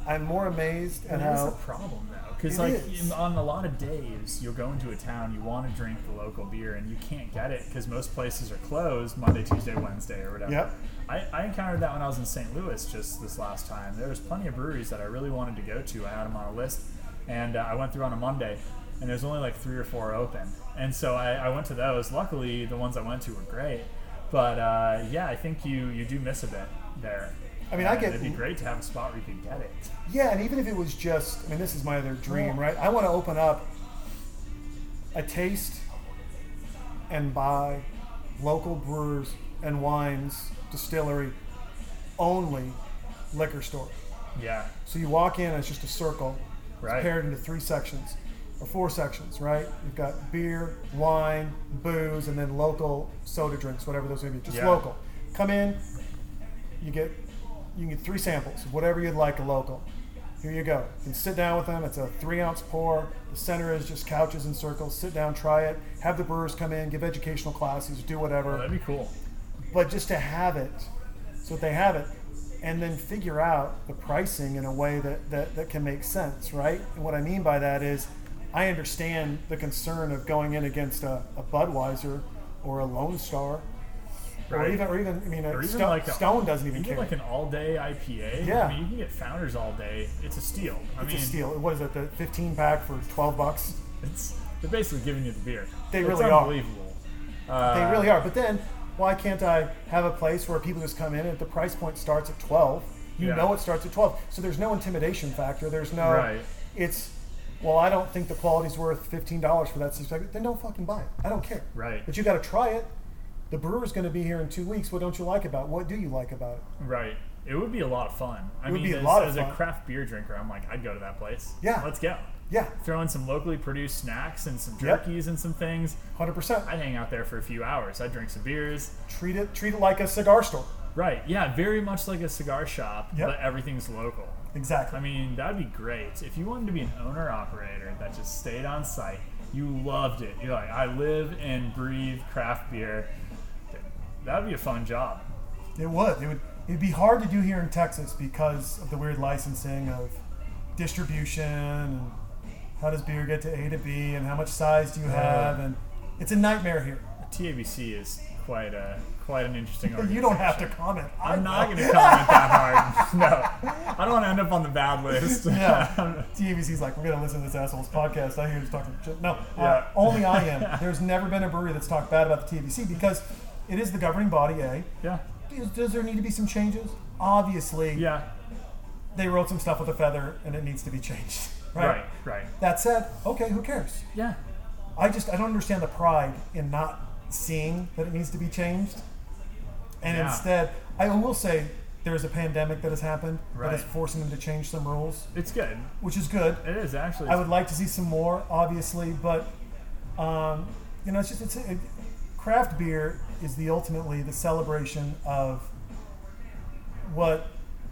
I'm more amazed at And it is a how. problem though, because like in, on a lot of days, you'll go into a town, you want to drink the local beer, and you can't get it because most places are closed Monday, Tuesday, Wednesday, or whatever. Yep. I, I encountered that when I was in St. Louis just this last time. There was plenty of breweries that I really wanted to go to. I had them on a list, and uh, I went through on a Monday, and there's only like three or four open, and so I, I went to those. Luckily, the ones I went to were great, but uh, yeah, I think you you do miss a bit there. I mean, I And get It'd be great to have a spot where you could get it. Yeah, and even if it was just, I mean, this is my other dream, right? I want to open up a taste and buy local brewers and wines distillery only liquor store. Yeah. So you walk in, and it's just a circle, Right. it's paired into three sections or four sections, right? You've got beer, wine, booze, and then local soda drinks, whatever those may be, just Yeah. local. Come in, you get you can get three samples whatever you'd like a local. Here you go. You can sit down with them. It's a three ounce pour. The center is just couches and circles. Sit down, try it. Have the brewers come in, give educational classes, do whatever Well, that'd be cool. but just to have it so that they have it and then figure out the pricing in a way that, that, that can make sense right and what i mean by that is i understand the concern of going in against a, a budweiser or a lone star or even or even i mean Or a even Stone, like a- Stone doesn't even care like an all-day IPA. Yeah. I mean, you can get Founders all day. It's a steal. I it's mean, a steal what is it the 15 pack for 12 bucks It's they're basically giving you the beer. They It's really are. unbelievable. they Uh, really are but then why can't i have a place where people just come in and the price point starts at 12 you Yeah. know it starts at 12 so there's no intimidation factor there's no Right. it's well i don't think the quality's worth $15 for that subject then don't fucking buy it i don't care Right. but you got to try it the brewer's going to be here in two weeks what don't you like about it? what do you like about it Right. It would be a lot of fun. I It would mean, be a as, lot of as a craft beer drinker, I'm like, I'd go to that place. Yeah. Let's go. Yeah Throw in some locally produced snacks and some Yep. and some things. 100% I'd hang out there for a few hours. I'd drink some beers. treat it treat it like a cigar store Right. Yeah. Very much like a cigar shop, Yep. but everything's local. exactly I mean, that'd be great. If you wanted to be an owner operator that just stayed on site, you loved it. You're like, I live and breathe craft beer. That'd be a fun job. It would. It would. It'd be hard to do here in Texas because of the weird licensing of distribution and how does beer get to A to B and how much size do you have and it's a nightmare here. TABC is quite a quite an interesting. But you don't have to comment. I I'm not going to comment that hard. No, I don't want to end up on the bad list. Yeah. TABC's like, we're gonna listen to this asshole's podcast. I hear he's talking shit. No, uh, only I am. There's never been a brewery that's talked bad about the TABC because it is the governing body. A. yeah, Does, does there need to be some changes? Obviously, yeah, they wrote some stuff with a feather and it needs to be changed. Right. right, right. That said, okay, who cares? Yeah, I just I don't understand the pride in not seeing that it needs to be changed. And Yeah. instead, I will say there's a pandemic that has happened that is Right. forcing them to change some rules, it's good. which is good. It is actually. I would like to see some more, obviously, but um, you know, it's just it's it, craft beer is the ultimately the celebration of what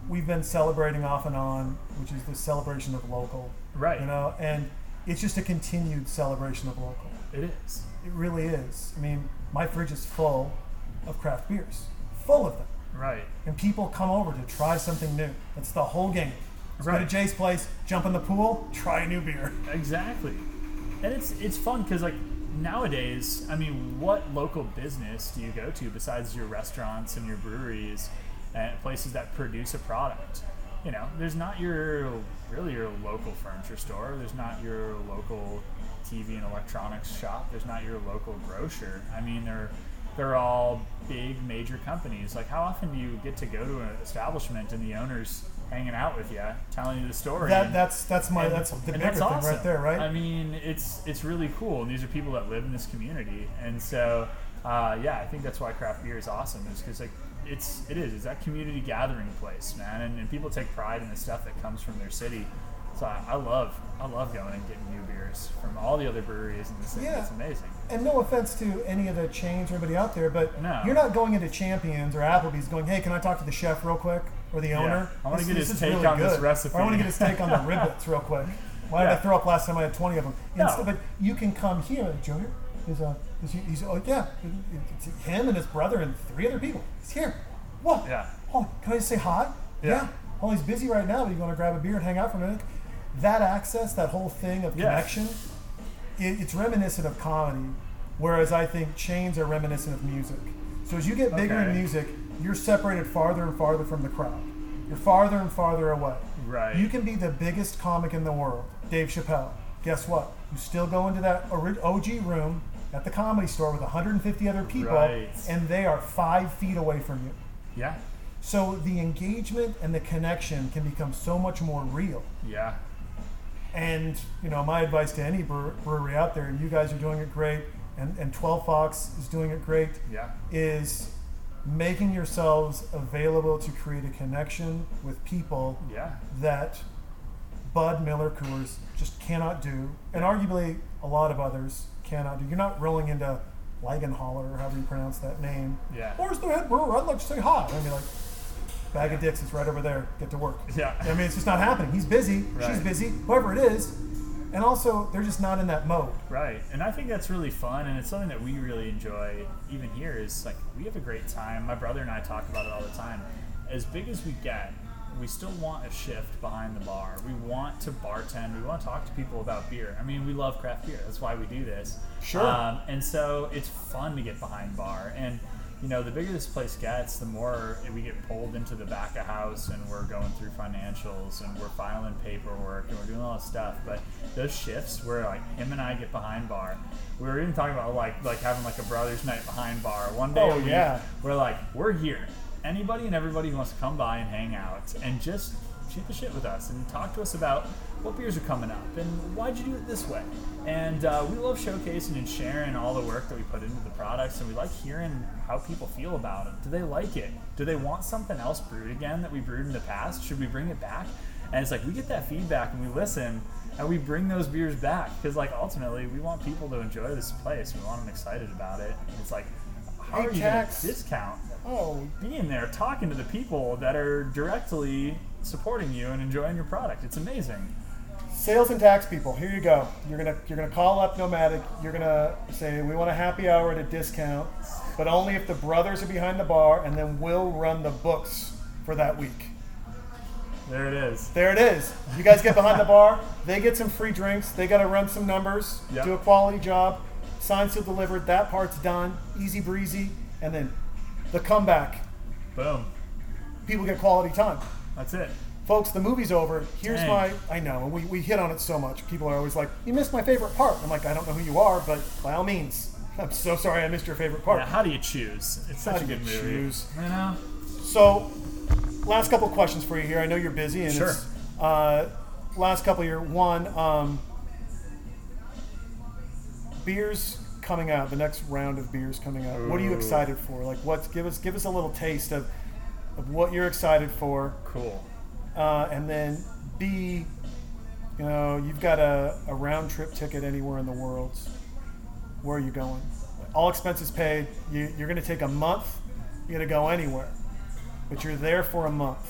we've been celebrating off and on, which is the celebration of local. Right. You know, and it's just a continued celebration of local. It is. It really is. I mean, my fridge is full of craft beers, full of them. Right. And people come over to try something new. That's the whole game. Let's go to Jay's place, jump in the pool, try a new beer. Exactly. And it's it's fun because like nowadays, I mean, what local business do you go to besides your restaurants and your breweries and places that produce a product? You know, there's not your really your local furniture store. There's not your local TV and electronics shop. There's not your local grocer. I mean, they're they're all big major companies. Like, how often do you get to go to an establishment and the owners hanging out with you, telling you the story? That and- that's that's my and- that's the bigger that's thing right there, right? I mean, it's it's really cool, and these are people that live in this community, and so uh, yeah, I think that's why craft beer is awesome, is because like it's it is it's that community gathering place, man, and, and people take pride in the stuff that comes from their city. So I, I love I love going and getting new beers from all the other breweries in the city. Yeah. It's amazing. and no offense to any of the chains or anybody out there, but No. you're not going into Champions or Applebee's going, "Hey, can I talk to the chef real quick or the owner?" I wanna This- get his is take really on this good. recipe. Or I want to get his take on the riblets real quick. Why did I throw up last time? I had 20 of them. No. Instead, but you can come here, Joe. He's uh, he's, he's oh yeah, it's him and his brother and three other people. He's here. What? Yeah. Oh, can I just say hi? Yeah. Oh, he's busy right now, but you want to grab a beer and hang out for a minute? That access, that whole thing of Yeah. connection, it, it's reminiscent of comedy, whereas I think chains are reminiscent of music. So as you get bigger in music, you're separated farther and farther from the crowd. You're farther and farther away. Right. You can be the biggest comic in the world, Dave Chappelle. Guess what? You still go into that OG room at the comedy store with 150 other people, Right. and they are five feet away from you. Yeah. So the engagement and the connection can become so much more real. Yeah. And you know, my advice to any brewer- brewery out there, and you guys are doing it great, and, and 12 Fox is doing it great, Yeah. is making yourselves available to create a connection with people Yeah. that Bud Miller Coors just cannot do, and arguably a lot of others cannot do. You're not rolling into Leigenhaller or however you pronounce that name. Yeah. Where's the head brewer? I'd like to say hi. I'd be like, bag of dicks, it's right over there. Get to work. Yeah. I mean, it's just not happening. He's busy. She's busy. Whoever it is. And also, they're just not in that mode. Right, and I think that's really fun, and it's something that we really enjoy. Even here is like we have a great time. My brother and I talk about it all the time. As big as we get, we still want a shift behind the bar. We want to bartend. We want to talk to people about beer. I mean, we love craft beer. That's why we do this. Sure. Um, and so it's fun to get behind bar, and you know, the bigger this place gets, the more we get pulled into the back of house, and we're going through financials, and we're filing paperwork, and we're doing all this stuff. But those shifts where like him and I get behind bar, we were even talking about like like having like a brothers' night behind bar. One day Oh, a week, yeah. we're like we're here. Anybody and everybody who wants to come by and hang out and just shoot the shit with us and talk to us about what beers are coming up and why'd you do it this way. And uh, we love showcasing and sharing all the work that we put into the products, and we like hearing how people feel about it. Do they like it? Do they want something else brewed again that we brewed in the past? Should we bring it back? And it's like we get that feedback and we listen and we bring those beers back because, like, ultimately we want people to enjoy this place. We want them excited about it. And it's like, how Hey, are you going to discount Oh, being there, talking to the people that are directly supporting you and enjoying your product? It's amazing. sales and tax people. Here you go. You're gonna you're gonna call up Nomadic. You're gonna say we want a happy hour at a discount, but only if the brothers are behind the bar, and then we'll run the books for that week. There it is. There it is. You guys get behind the bar. They get some free drinks. They got to run some numbers, Yep. do a quality job. Signs still delivered. That part's done. Easy breezy. And then the comeback. Boom. People get quality time. That's it. Folks, the movie's over. Here's Dang. my. I know, and we, we hit on it so much. People are always like, You missed my favorite part. I'm like, I don't know who you are, but by all means. I'm so sorry I missed your favorite part. Yeah, how do you choose? It's such How a good you movie. choose? You know? So, last couple questions for you here. I know you're busy, and Sure. it's, uh, last couple here. One, um, beers coming out. The next round of beers coming out. What are you excited for? Like, what's give us give us a little taste of, of what you're excited for, Cool. uh, and then B, you know, you've got a, a round trip ticket anywhere in the world. Where are you going? All expenses paid. You, you're going to take a month. You're going to go anywhere, but you're there for a month.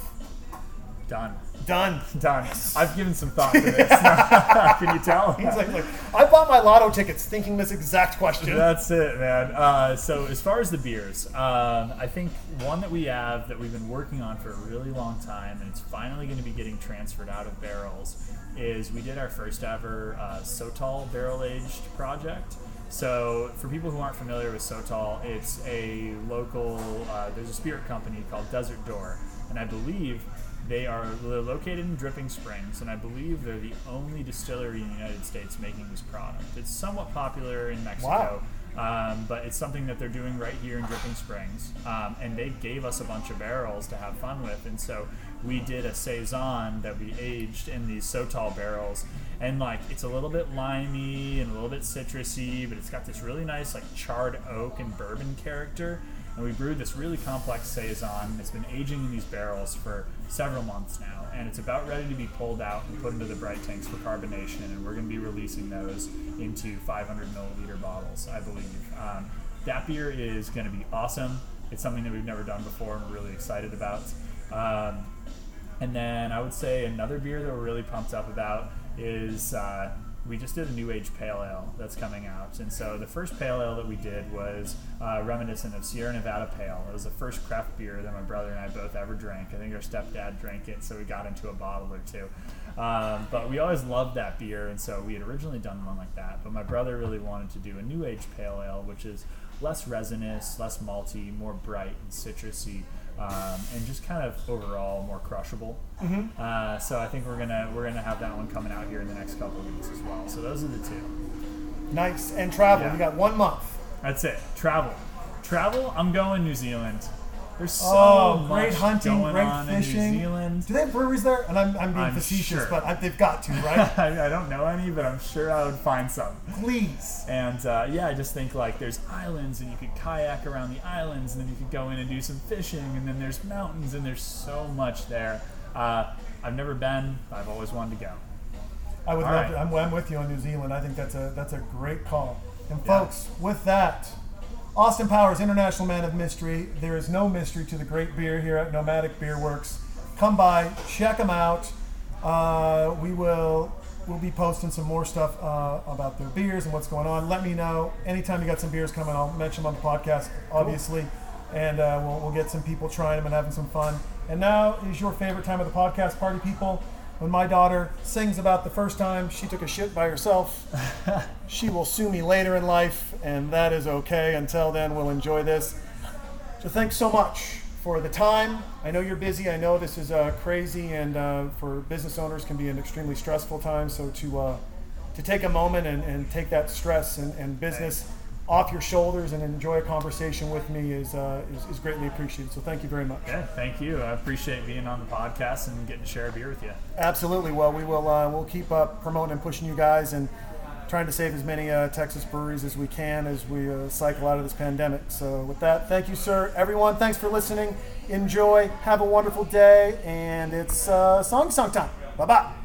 Done. Done. Done. I've given some thought to this. Can you tell? He's like, look, I bought my lotto tickets thinking this exact question. That's it, man. Uh, so as far as the beers, um, I think one that we have that we've been working on for a really long time, and it's finally going to be getting transferred out of barrels, is we did our first ever uh, Sotol barrel aged project. So for people who aren't familiar with Sotol, it's a local. Uh, there's a spirit company called Desert Door, and I believe they are they're located in Dripping Springs, and I believe they're the only distillery in the United States making this product. It's somewhat popular in Mexico. Um, but it's something that they're doing right here in Dripping Springs. Um, and they gave us a bunch of barrels to have fun with. And so we did a Saison that we aged in these Sotol barrels. And like, it's a little bit limey and a little bit citrusy, but it's got this really nice, like, charred oak and bourbon character. And we brewed this really complex Saison. It's been aging in these barrels for several months now. And it's about ready to be pulled out and put into the bright tanks for carbonation. And we're going to be releasing those into 500 milliliter bottles, I believe. Um, that beer is going to be awesome. It's something that we've never done before and we're really excited about. Um, and then I would say another beer that we're really pumped up about is uh, we just did a New Age Pale Ale that's coming out. And so the first Pale Ale that we did was uh, reminiscent of Sierra Nevada Pale. It was the first craft beer that my brother and I both ever drank. I think our stepdad drank it, so we got into a bottle or two. Um, but we always loved that beer, and so we had originally done one like that. But my brother really wanted to do a New Age Pale Ale, which is less resinous, less malty, more bright and citrusy, um, and just kind of overall more crushable. Uh, so I think we're gonna we're gonna have that one coming out here in the next couple of weeks as well. So those are the two. Nice. And travel. Yeah. You got one month. That's it. Travel, travel. I'm going New Zealand. There's so Oh, much great hunting, great fishing. in New Zealand. Do they have breweries there? And I'm, I'm being I'm facetious, sure. but I, they've got to, right? I, I don't know any, but I'm sure I would find some. Please. And uh, yeah, I just think like there's islands, and you could kayak around the islands, and then you could go in and do some fishing, and then there's mountains, and there's so much there. Uh, I've never been. I've always wanted to go. I would All love right. to. I'm, I'm with you on New Zealand. I think that's a that's a great call. And Yeah. folks, with that, Austin Powers, International Man of Mystery. There is no mystery to the great beer here at Nomadic Beer Works. Come by, check them out. Uh, we will we'll be posting some more stuff uh, about their beers and what's going on. Let me know anytime you got some beers coming. I'll mention them on the podcast, obviously, and uh, we'll, we'll get some people trying them and having some fun. And now is your favorite time of the podcast, party people. When my daughter sings about the first time she took a shit by herself, she will sue me later in life, and that is okay. Until then, we'll enjoy this. So thanks so much for the time. I know you're busy. I know this is uh, crazy, and uh, for business owners can be an extremely stressful time. So to uh, to take a moment and, and take that stress and, and business off your shoulders and enjoy a conversation with me is, uh, is is greatly appreciated. So thank you very much. Yeah, thank you. I appreciate being on the podcast and getting to share a beer with you. Absolutely. Well, we will uh, we'll keep up promoting and pushing you guys and trying to save as many uh, Texas breweries as we can as we uh, cycle out of this pandemic. So with that, thank you, sir. Everyone, thanks for listening. Enjoy. Have a wonderful day. And it's uh, song song time. Bye bye.